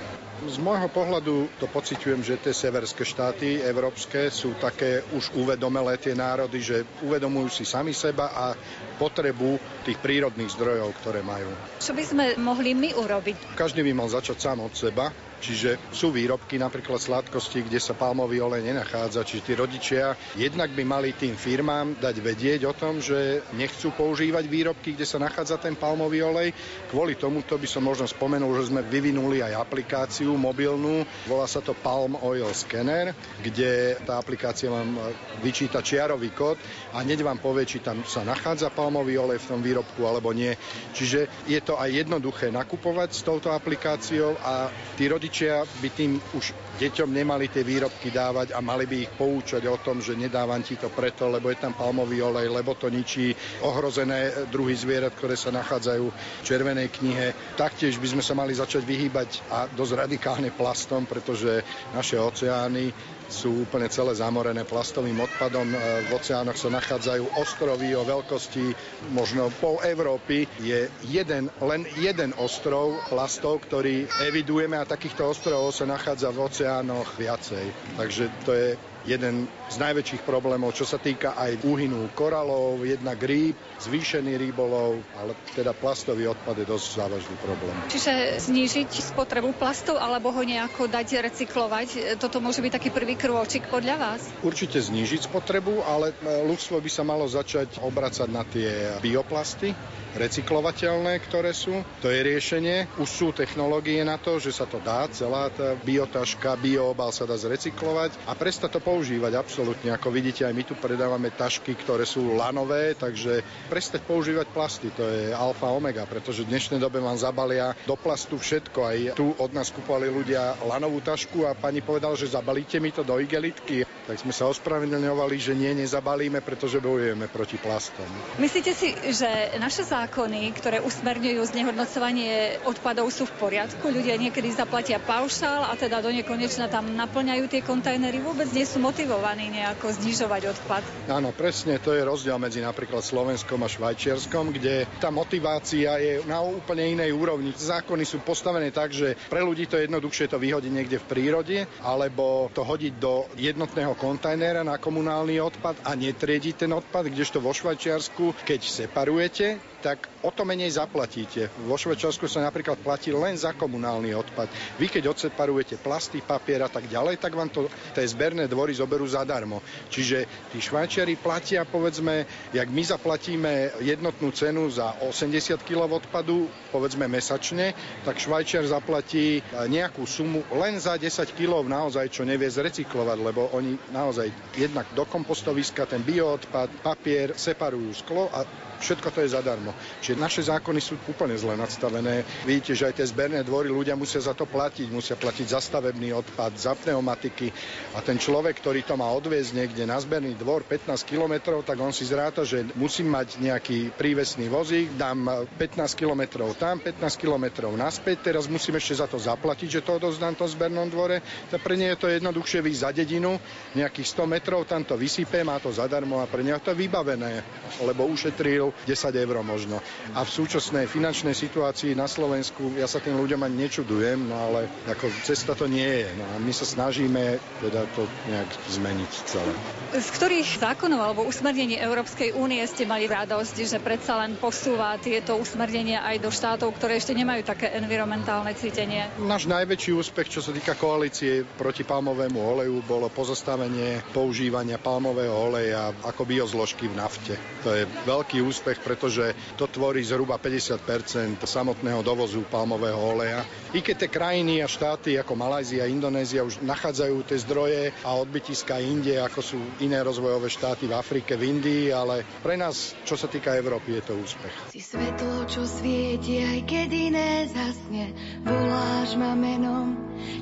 Z môjho pohľadu to pociťujem, že tie severské štáty európske sú také už uvedomelé tie národy, že uvedomujú si sami seba a potrebu tých prírodných zdrojov, ktoré majú. Čo by sme mohli my urobiť? Každý by mal začať sám od seba, Čiže sú výrobky, napríklad sladkosti, kde sa palmový olej nenachádza. Čiže tí rodičia jednak by mali tým firmám dať vedieť o tom, že nechcú používať výrobky, kde sa nachádza ten palmový olej. Kvôli tomuto by som možno spomenul, že sme vyvinuli aj aplikáciu mobilnú. Volá sa to Palm Oil Scanner, kde tá aplikácia vám vyčíta čiarový kód a hneď vám povie, či tam sa nachádza palmový olej v tom výrobku alebo nie. Čiže je to aj jednoduché nakupovať s touto aplikáciou a tí rodičia rodičia by tým už deťom nemali tie výrobky dávať a mali by ich poučať o tom, že nedávam ti to preto, lebo je tam palmový olej, lebo to ničí ohrozené druhy zvierat, ktoré sa nachádzajú v červenej knihe. Taktiež by sme sa mali začať vyhýbať a dosť radikálne plastom, pretože naše oceány sú úplne celé zamorené plastovým odpadom. E, v oceánoch sa nachádzajú ostrovy o veľkosti možno pol Európy. Je jeden, len jeden ostrov plastov, ktorý evidujeme a takýchto ostrovov sa nachádza v oceánoch viacej. Takže to je jeden z najväčších problémov, čo sa týka aj úhynu koralov, jednak rýb, zvýšený rýbolov, ale teda plastový odpad je dosť závažný problém. Čiže znížiť spotrebu plastov alebo ho nejako dať recyklovať, toto môže byť taký prvý krôčik podľa vás? Určite znížiť spotrebu, ale e, ľudstvo by sa malo začať obracať na tie bioplasty, recyklovateľné, ktoré sú. To je riešenie. Už sú technológie na to, že sa to dá, celá tá biotaška, bioobal sa dá zrecyklovať a prestať to používať absolútne. Ako vidíte, aj my tu predávame tašky, ktoré sú lanové, takže prestať používať plasty, to je alfa omega, pretože v dnešnej dobe vám zabalia do plastu všetko. Aj tu od nás kupovali ľudia lanovú tašku a pani povedal, že zabalíte mi to do igelitky. Tak sme sa ospravedlňovali, že nie, nezabalíme, pretože bojujeme proti plastom. Myslíte si, že naše zákony, ktoré usmerňujú znehodnocovanie odpadov sú v poriadku? Ľudia niekedy zaplatia paušál a teda do nekonečna tam naplňajú tie kontajnery. Vôbec nie sú motivovaní nejako znižovať odpad. Áno, presne, to je rozdiel medzi napríklad Slovenskom a Švajčiarskom, kde tá motivácia je na úplne inej úrovni. Zákony sú postavené tak, že pre ľudí to je jednoduchšie to vyhodiť niekde v prírode, alebo to hodiť do jednotného kontajnera na komunálny odpad a netriediť ten odpad, kdežto vo Švajčiarsku, keď separujete, tak o to menej zaplatíte. Vo Švajčiarsku sa napríklad platí len za komunálny odpad. Vy keď odseparujete plasty, papier a tak ďalej, tak vám to tie zberné dvory zoberú zadarmo. Čiže tí Švajčiari platia, povedzme, jak my zaplatíme jednotnú cenu za 80 kg odpadu, povedzme mesačne, tak Švajčiar zaplatí nejakú sumu len za 10 kg naozaj, čo nevie zrecyklovať, lebo oni naozaj jednak do kompostoviska ten bioodpad, papier, separujú sklo a všetko to je zadarmo. Čiže naše zákony sú úplne zle nadstavené. Vidíte, že aj tie zberné dvory ľudia musia za to platiť, musia platiť za stavebný odpad, za pneumatiky a ten človek, ktorý to má odviezť niekde na zberný dvor 15 kilometrov, tak on si zráta, že musím mať nejaký prívesný vozík, dám 15 kilometrov tam, 15 kilometrov naspäť, teraz musím ešte za to zaplatiť, že to odozdám to zbernom dvore. Tak pre nie je to jednoduchšie výjsť za dedinu, nejakých 100 metrov tam to vysype, má to zadarmo a pre neho to je vybavené, lebo ušetril eur, 10 eur možno. A v súčasnej finančnej situácii na Slovensku ja sa tým ľuďom ani nečudujem, no ale ako cesta to nie je. No a my sa snažíme teda to nejak zmeniť celé. Z ktorých zákonov alebo usmernení Európskej únie ste mali radosť, že predsa len posúva tieto usmernenia aj do štátov, ktoré ešte nemajú také environmentálne cítenie? Náš najväčší úspech, čo sa týka koalície proti palmovému oleju, bolo pozastavenie používania palmového oleja ako biozložky v nafte. To je veľký úspech úspech, pretože to tvorí zhruba 50% samotného dovozu palmového oleja. I keď tie krajiny a štáty ako Malajzia a Indonézia už nachádzajú tie zdroje a odbytiska inde, ako sú iné rozvojové štáty v Afrike, v Indii, ale pre nás, čo sa týka Európy, je to úspech. Si svetlo, čo svieti, aj keď iné zasne, voláš ma menom,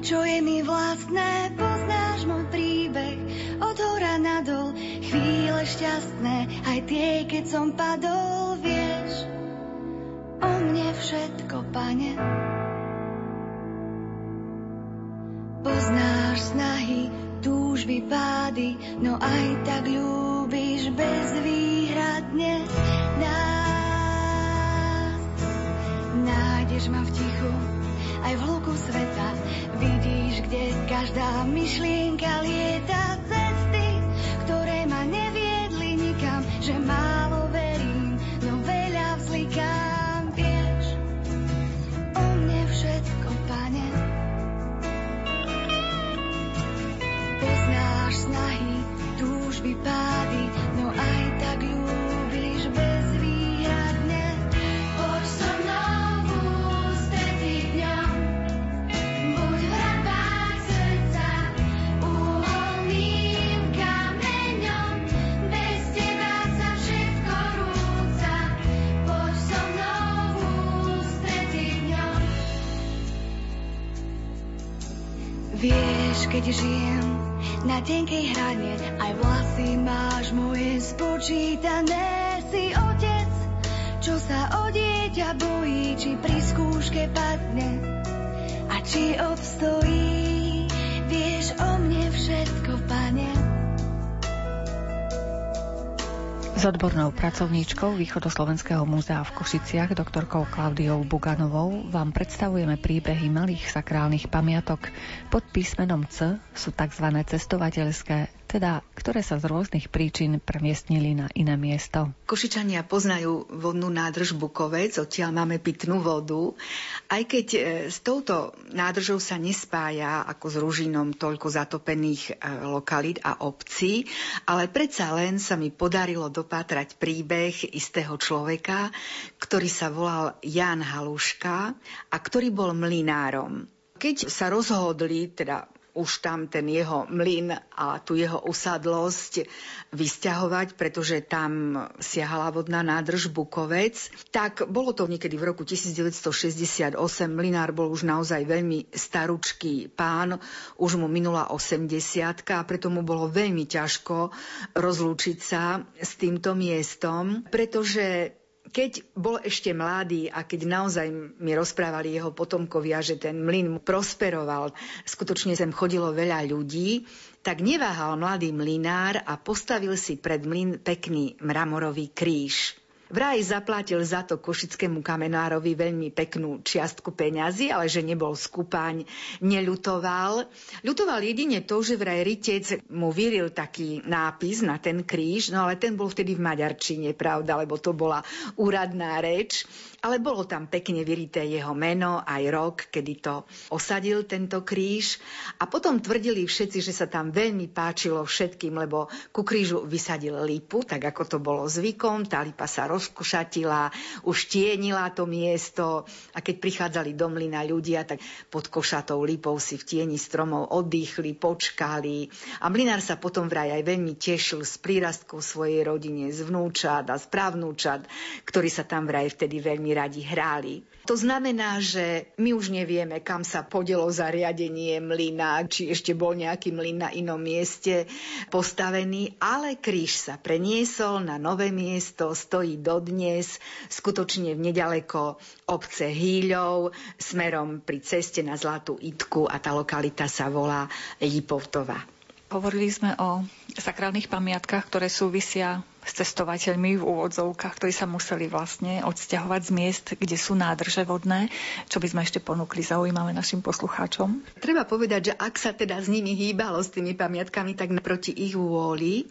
čo je mi vlastné, poznáš môj príbeh, od hora nadol, chvíle šťastné, aj tie, keď som padol, vieš o mne všetko, pane. Poznáš snahy, túžby, pády, no aj tak ľúbiš bezvýhradne nás. Nájdeš ma v tichu, aj v hluku sveta, vidíš, kde každá myšlienka lieta cesty, ktoré ma neviedli nikam, že málo túžby, no aj tak ľúbiš bezvýhradne. Poď so mnou. Vieš, keď žijem na tenkej hrane, aj vlasy máš moje spočítané. Si otec, čo sa o dieťa bojí, či pri skúške padne a či obstojí. S odbornou pracovníčkou Východoslovenského múzea v Košiciach, doktorkou Klaudiou Buganovou, vám predstavujeme príbehy malých sakrálnych pamiatok. Pod písmenom C sú tzv. cestovateľské, teda ktoré sa z rôznych príčin premiestnili na iné miesto. Košičania poznajú vodnú nádrž Bukovec, odtiaľ máme pitnú vodu. Aj keď e, s touto nádržou sa nespája ako s Ružinom toľko zatopených e, lokalít a obcí, ale predsa len sa mi podarilo dopátrať príbeh istého človeka, ktorý sa volal Jan Haluška a ktorý bol mlinárom. Keď sa rozhodli, teda už tam ten jeho mlyn a tu jeho usadlosť vysťahovať, pretože tam siahala vodná nádrž Bukovec. Tak bolo to niekedy v roku 1968. Mlinár bol už naozaj veľmi staručký pán, už mu minula 80 a preto mu bolo veľmi ťažko rozlúčiť sa s týmto miestom, pretože keď bol ešte mladý a keď naozaj mi rozprávali jeho potomkovia, že ten mlyn prosperoval, skutočne sem chodilo veľa ľudí, tak neváhal mladý mlinár a postavil si pred mlyn pekný mramorový kríž. Vraj zaplatil za to košickému kamenárovi veľmi peknú čiastku peňazí, ale že nebol skúpaň, neľutoval. Ľutoval jedine to, že vraj rytec mu vyril taký nápis na ten kríž, no ale ten bol vtedy v maďarčine, pravda, lebo to bola úradná reč. Ale bolo tam pekne vyrité jeho meno, aj rok, kedy to osadil tento kríž. A potom tvrdili všetci, že sa tam veľmi páčilo všetkým, lebo ku krížu vysadil lipu, tak ako to bolo zvykom. Tá lipa sa rozkošatila, už tienila to miesto a keď prichádzali do mlyna ľudia, tak pod košatou lipou si v tieni stromov oddychli, počkali. A mlinár sa potom vraj aj veľmi tešil z prírastkov svojej rodine, z vnúčat a z právnúčat, ktorí sa tam vraj vtedy veľmi radi hráli. To znamená, že my už nevieme, kam sa podelo zariadenie mlyna, či ešte bol nejaký mlyn na inom mieste postavený, ale kríž sa preniesol na nové miesto, stojí dodnes, skutočne v nedaleko obce Hýľov, smerom pri ceste na Zlatú Itku a tá lokalita sa volá Jipovtova. Hovorili sme o sakrálnych pamiatkách, ktoré súvisia s cestovateľmi v úvodzovkách, ktorí sa museli vlastne odsťahovať z miest, kde sú nádrže vodné, čo by sme ešte ponúkli zaujímavé našim poslucháčom. Treba povedať, že ak sa teda s nimi hýbalo s tými pamiatkami, tak naproti ich vôli.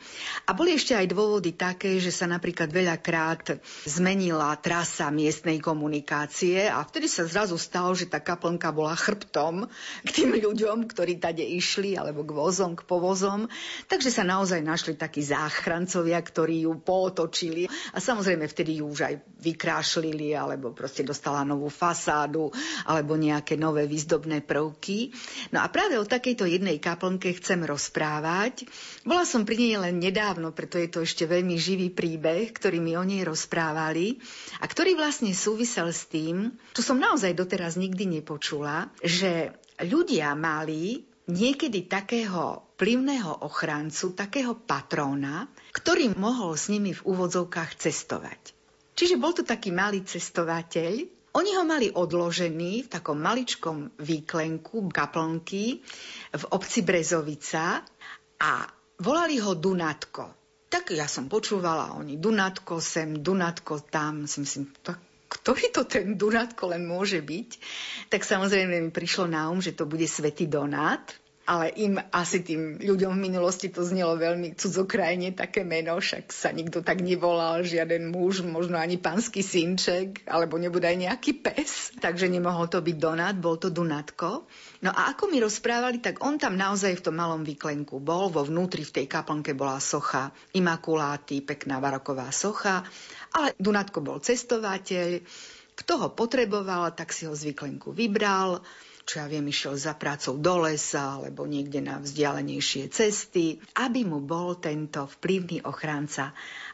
A boli ešte aj dôvody také, že sa napríklad veľakrát zmenila trasa miestnej komunikácie a vtedy sa zrazu stalo, že tá kaplnka bola chrbtom k tým ľuďom, ktorí tade išli, alebo k vozom, k povozom. Takže sa naozaj našli takí záchrancovia, ktorí ju pootočili a samozrejme vtedy ju už aj vykrášlili alebo proste dostala novú fasádu alebo nejaké nové výzdobné prvky. No a práve o takejto jednej kaplnke chcem rozprávať. Bola som pri nej len nedávno, preto je to ešte veľmi živý príbeh, ktorý mi o nej rozprávali a ktorý vlastne súvisel s tým, čo som naozaj doteraz nikdy nepočula, že ľudia mali niekedy takého vplyvného ochrancu, takého patróna, ktorý mohol s nimi v úvodzovkách cestovať. Čiže bol to taký malý cestovateľ Oni ho mali odložený v takom maličkom výklenku kaplnky v obci Brezovica a volali ho Dunatko. Tak ja som počúvala, oni Dunatko sem, Dunatko tam, myslím, tak ktorý to ten Dunatko len môže byť, tak samozrejme mi prišlo na um, že to bude Svetý Donát, ale im asi tým ľuďom v minulosti to znelo veľmi cudzokrajne také meno, však sa nikto tak nevolal, žiaden muž, možno ani pánsky synček, alebo nebude aj nejaký pes. Takže nemohol to byť Donát, bol to Dunatko. No a ako mi rozprávali, tak on tam naozaj v tom malom výklenku bol, vo vnútri v tej kaplnke bola socha Imakuláty, pekná baroková socha, ale Dunatko bol cestovateľ, kto ho potreboval, tak si ho z výklenku vybral, čo ja viem, išiel za prácou do lesa alebo niekde na vzdialenejšie cesty, aby mu bol tento vplyvný ochránca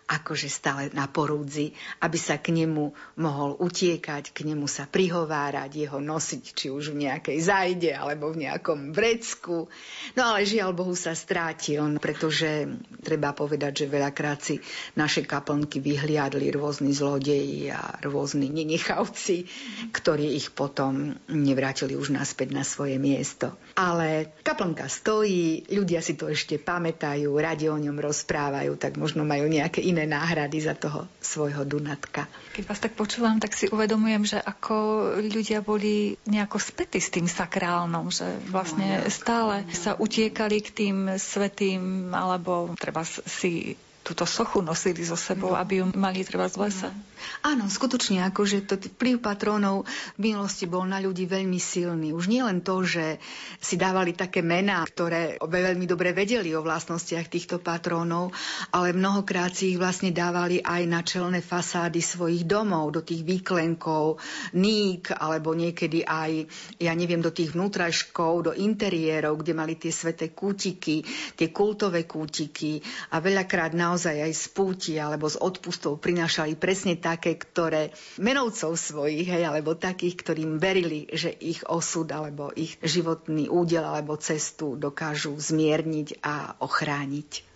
akože stále na porúdzi, aby sa k nemu mohol utiekať, k nemu sa prihovárať, jeho nosiť, či už v nejakej zajde alebo v nejakom vrecku. No ale žiaľ Bohu sa strátil, pretože treba povedať, že veľakrát si naše kaplnky vyhliadli rôzni zlodeji a rôzni nenechavci, ktorí ich potom nevrátili už naspäť na svoje miesto. Ale kaplnka stojí, ľudia si to ešte pamätajú, radi o ňom rozprávajú, tak možno majú nejaké iné iné náhrady za toho svojho Dunatka. Keď vás tak počúvam, tak si uvedomujem, že ako ľudia boli nejako spätí s tým sakrálnom, že vlastne no, stále sa utiekali k tým svetým, alebo treba si túto sochu nosili so sebou, no. aby ju mali treba z lesa. No. Áno, skutočne, akože to vplyv patrónov v minulosti bol na ľudí veľmi silný. Už nie len to, že si dávali také mená, ktoré veľmi dobre vedeli o vlastnostiach týchto patrónov, ale mnohokrát si ich vlastne dávali aj na čelné fasády svojich domov, do tých výklenkov, ník, alebo niekedy aj, ja neviem, do tých vnútraškov, do interiérov, kde mali tie sveté kútiky, tie kultové kútiky a veľakrát naozaj naozaj aj z púti alebo z odpustov prinášali presne také, ktoré menovcov svojich, hej, alebo takých, ktorým verili, že ich osud alebo ich životný údel alebo cestu dokážu zmierniť a ochrániť.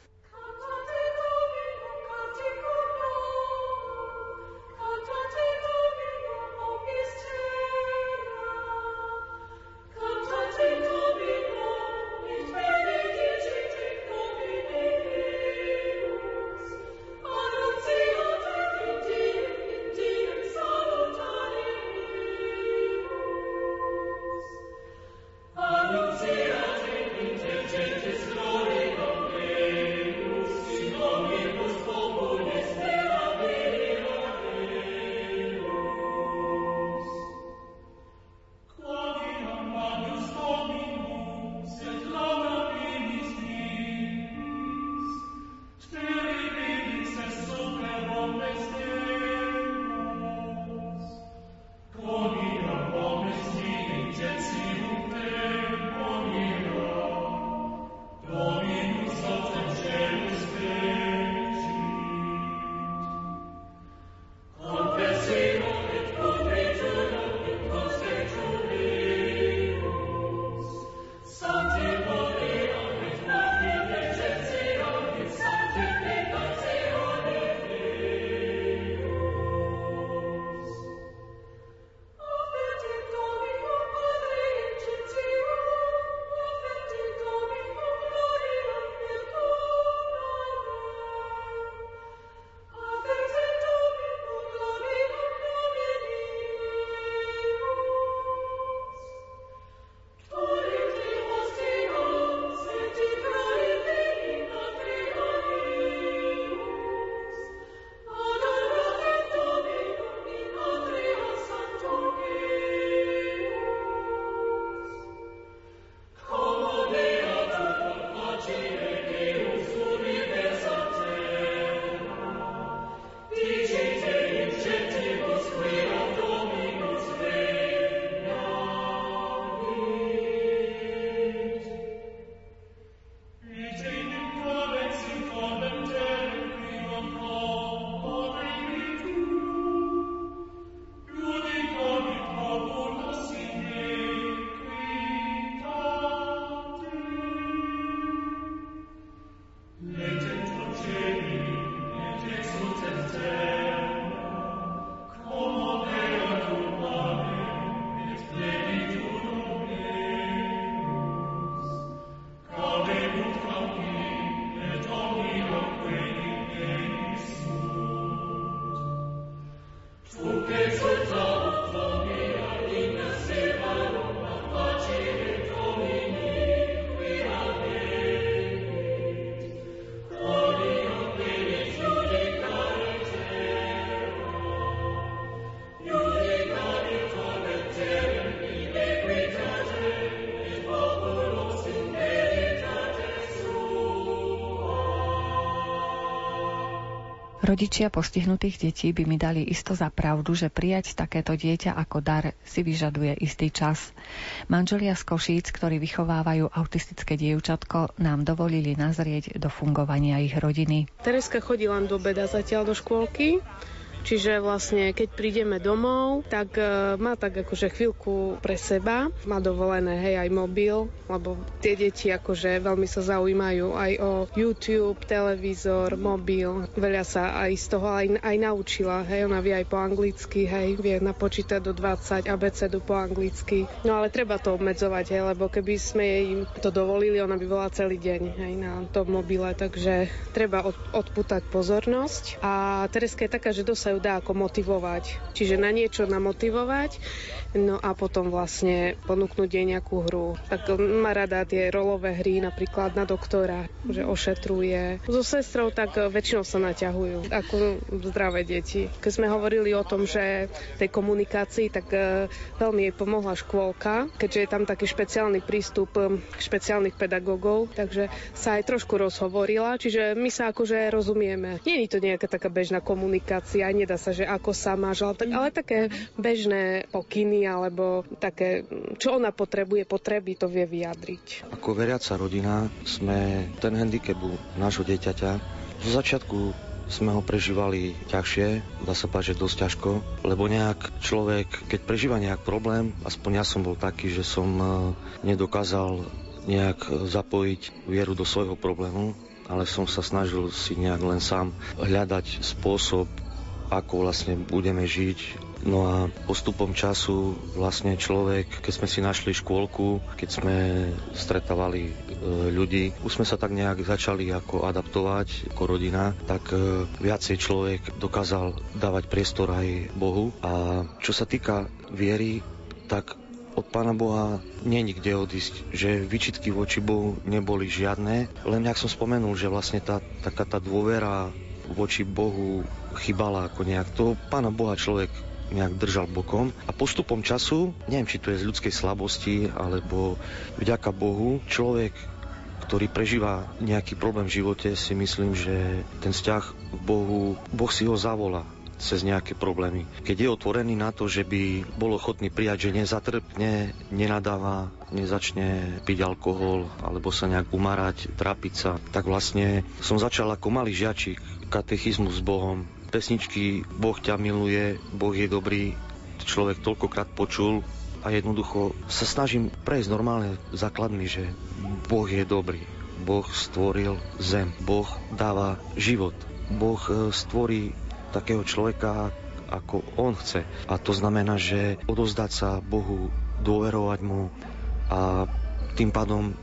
Rodičia postihnutých detí by mi dali isto za pravdu, že prijať takéto dieťa ako dar si vyžaduje istý čas. Manželia z Košíc, ktorí vychovávajú autistické dievčatko, nám dovolili nazrieť do fungovania ich rodiny. Tereska chodí len do beda zatiaľ do škôlky. Čiže vlastne, keď prídeme domov, tak e, má tak akože chvíľku pre seba, má dovolené, hej, aj mobil, lebo tie deti akože veľmi sa zaujímajú aj o YouTube, televízor, mobil. Veľa sa aj z toho aj, aj naučila, hej, ona vie aj po anglicky, hej, vie napočítať do 20 abecedu po anglicky. No ale treba to obmedzovať, hej, lebo keby sme jej to dovolili, ona by bola celý deň, hej, na tom mobile, takže treba od, odputať pozornosť. A Tereska je taká, že dosť ju dá ako motivovať. Čiže na niečo namotivovať, no a potom vlastne ponúknuť jej nejakú hru. Tak má rada tie rolové hry, napríklad na doktora, že ošetruje. So sestrou tak väčšinou sa naťahujú, ako zdravé deti. Keď sme hovorili o tom, že tej komunikácii, tak e, veľmi jej pomohla škôlka, keďže je tam taký špeciálny prístup e, špeciálnych pedagógov, takže sa aj trošku rozhovorila, čiže my sa akože rozumieme. Nie je to nejaká taká bežná komunikácia, nedá sa, že ako sa máš, ale, tak, ale také bežné pokyny alebo také, čo ona potrebuje, potreby, to vie vyjadriť. Ako veriaca rodina sme ten handicap nášho dieťaťa zo začiatku sme ho prežívali ťažšie, dá sa páčiť dosť ťažko, lebo nejak človek, keď prežíva nejak problém, aspoň ja som bol taký, že som e, nedokázal nejak zapojiť vieru do svojho problému, ale som sa snažil si nejak len sám hľadať spôsob, ako vlastne budeme žiť. No a postupom času vlastne človek, keď sme si našli škôlku, keď sme stretávali e, ľudí, už sme sa tak nejak začali ako adaptovať ako rodina, tak e, viacej človek dokázal dávať priestor aj Bohu. A čo sa týka viery, tak od Pána Boha nie nikde odísť, že vyčitky voči Bohu neboli žiadne, len jak som spomenul, že vlastne tá, taká tá dôvera voči Bohu chybala ako nejak. To Pána Boha človek nejak držal bokom a postupom času, neviem, či to je z ľudskej slabosti, alebo vďaka Bohu, človek, ktorý prežíva nejaký problém v živote, si myslím, že ten vzťah k Bohu, Boh si ho zavolá cez nejaké problémy. Keď je otvorený na to, že by bol ochotný prijať, že nezatrpne, nenadáva, nezačne piť alkohol alebo sa nejak umarať, trápiť sa, tak vlastne som začal ako malý žiačik katechizmus s Bohom. Pesničky Boh ťa miluje, Boh je dobrý, človek toľkokrát počul a jednoducho sa snažím prejsť normálne základmi, že Boh je dobrý. Boh stvoril zem, Boh dáva život, Boh e, stvorí takého človeka, ako on chce. A to znamená, že odozdať sa Bohu, dôverovať mu a tým pádom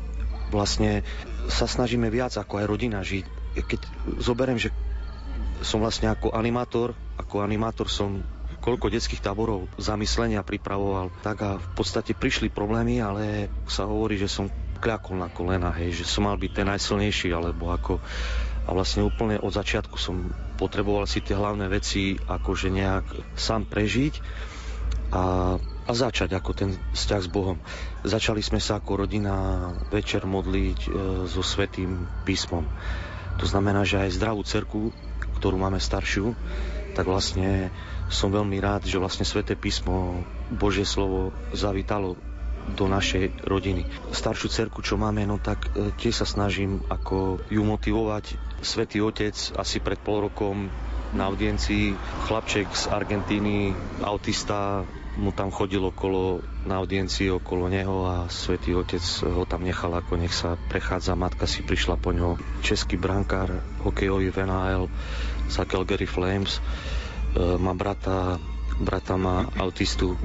vlastne sa snažíme viac ako aj rodina žiť. Keď zoberiem, že som vlastne ako animátor, ako animátor som koľko detských táborov zamyslenia pripravoval, tak a v podstate prišli problémy, ale sa hovorí, že som kľakol na kolena, hej, že som mal byť ten najsilnejší, alebo ako a vlastne úplne od začiatku som potreboval si tie hlavné veci akože nejak sám prežiť a, a začať ako ten vzťah s Bohom. Začali sme sa ako rodina večer modliť e, so Svetým písmom. To znamená, že aj zdravú cerku ktorú máme staršiu, tak vlastne som veľmi rád, že vlastne Sveté písmo, Božie slovo zavítalo do našej rodiny. Staršiu cerku, čo máme, no tak e, tiež sa snažím ako ju motivovať. Svetý otec asi pred pol rokom na audiencii, chlapček z Argentíny, autista, mu tam chodil okolo, na audiencii okolo neho a svätý Otec ho tam nechal, ako nech sa prechádza. Matka si prišla po ňo. Český brankár, hokejový v NHL, za Calgary Flames. E, má brata, brata má autistu.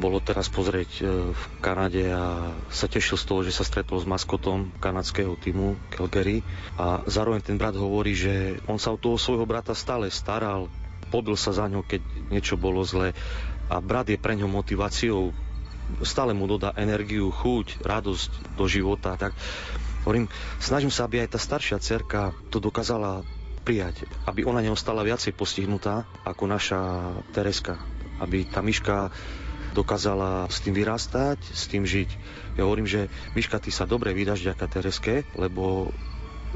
Bolo teraz pozrieť e, v Kanade a sa tešil z toho, že sa stretol s maskotom kanadského týmu Calgary. A zároveň ten brat hovorí, že on sa o toho svojho brata stále staral, pobil sa za ňo, keď niečo bolo zle a brat je pre ňo motiváciou, stále mu dodá energiu, chuť, radosť do života. Tak hovorím, snažím sa, aby aj tá staršia cerka to dokázala prijať, aby ona neostala viacej postihnutá ako naša Tereska. Aby tá myška dokázala s tým vyrastať, s tým žiť. Ja hovorím, že Myška, ty sa dobre vydáš ďaká Tereske, lebo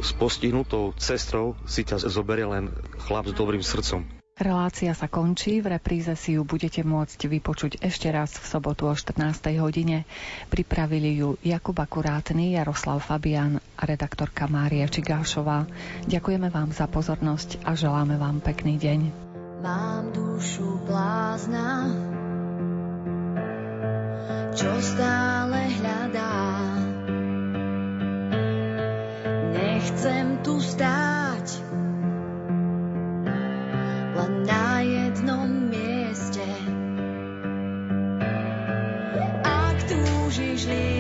s postihnutou cestrou si ťa zoberie len chlap s dobrým srdcom. Relácia sa končí, v repríze si ju budete môcť vypočuť ešte raz v sobotu o 14. hodine. Pripravili ju Jakub Akurátny, Jaroslav Fabian a redaktorka Mária Čigášová. Ďakujeme vám za pozornosť a želáme vám pekný deň. Mám dušu blázna, čo stále hľadá. Nechcem tu stáť, len na jednom mieste. Ak túžiš lietať,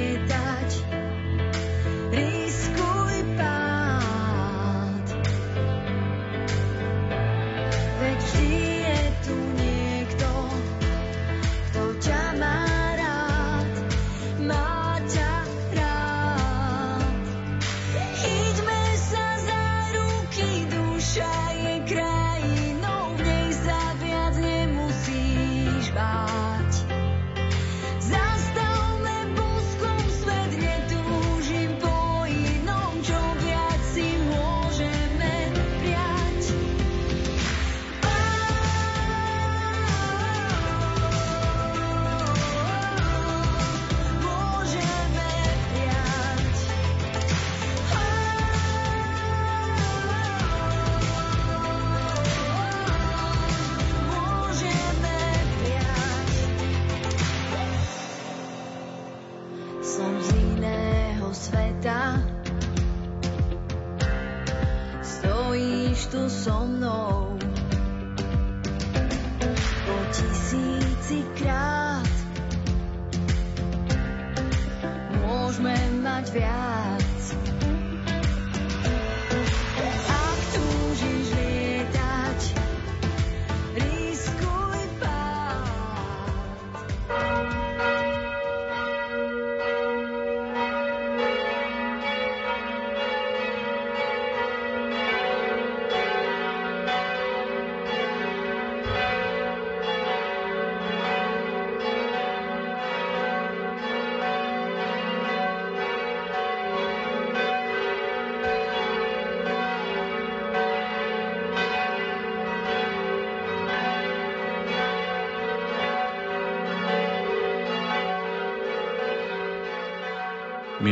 môžeme mať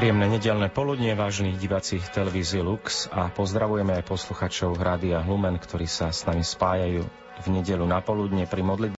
Príjemné nedelné poludnie, vážení diváci televízie Lux a pozdravujeme aj posluchačov Rádia Lumen, ktorí sa s nami spájajú v nedelu na poludne pri modlitbe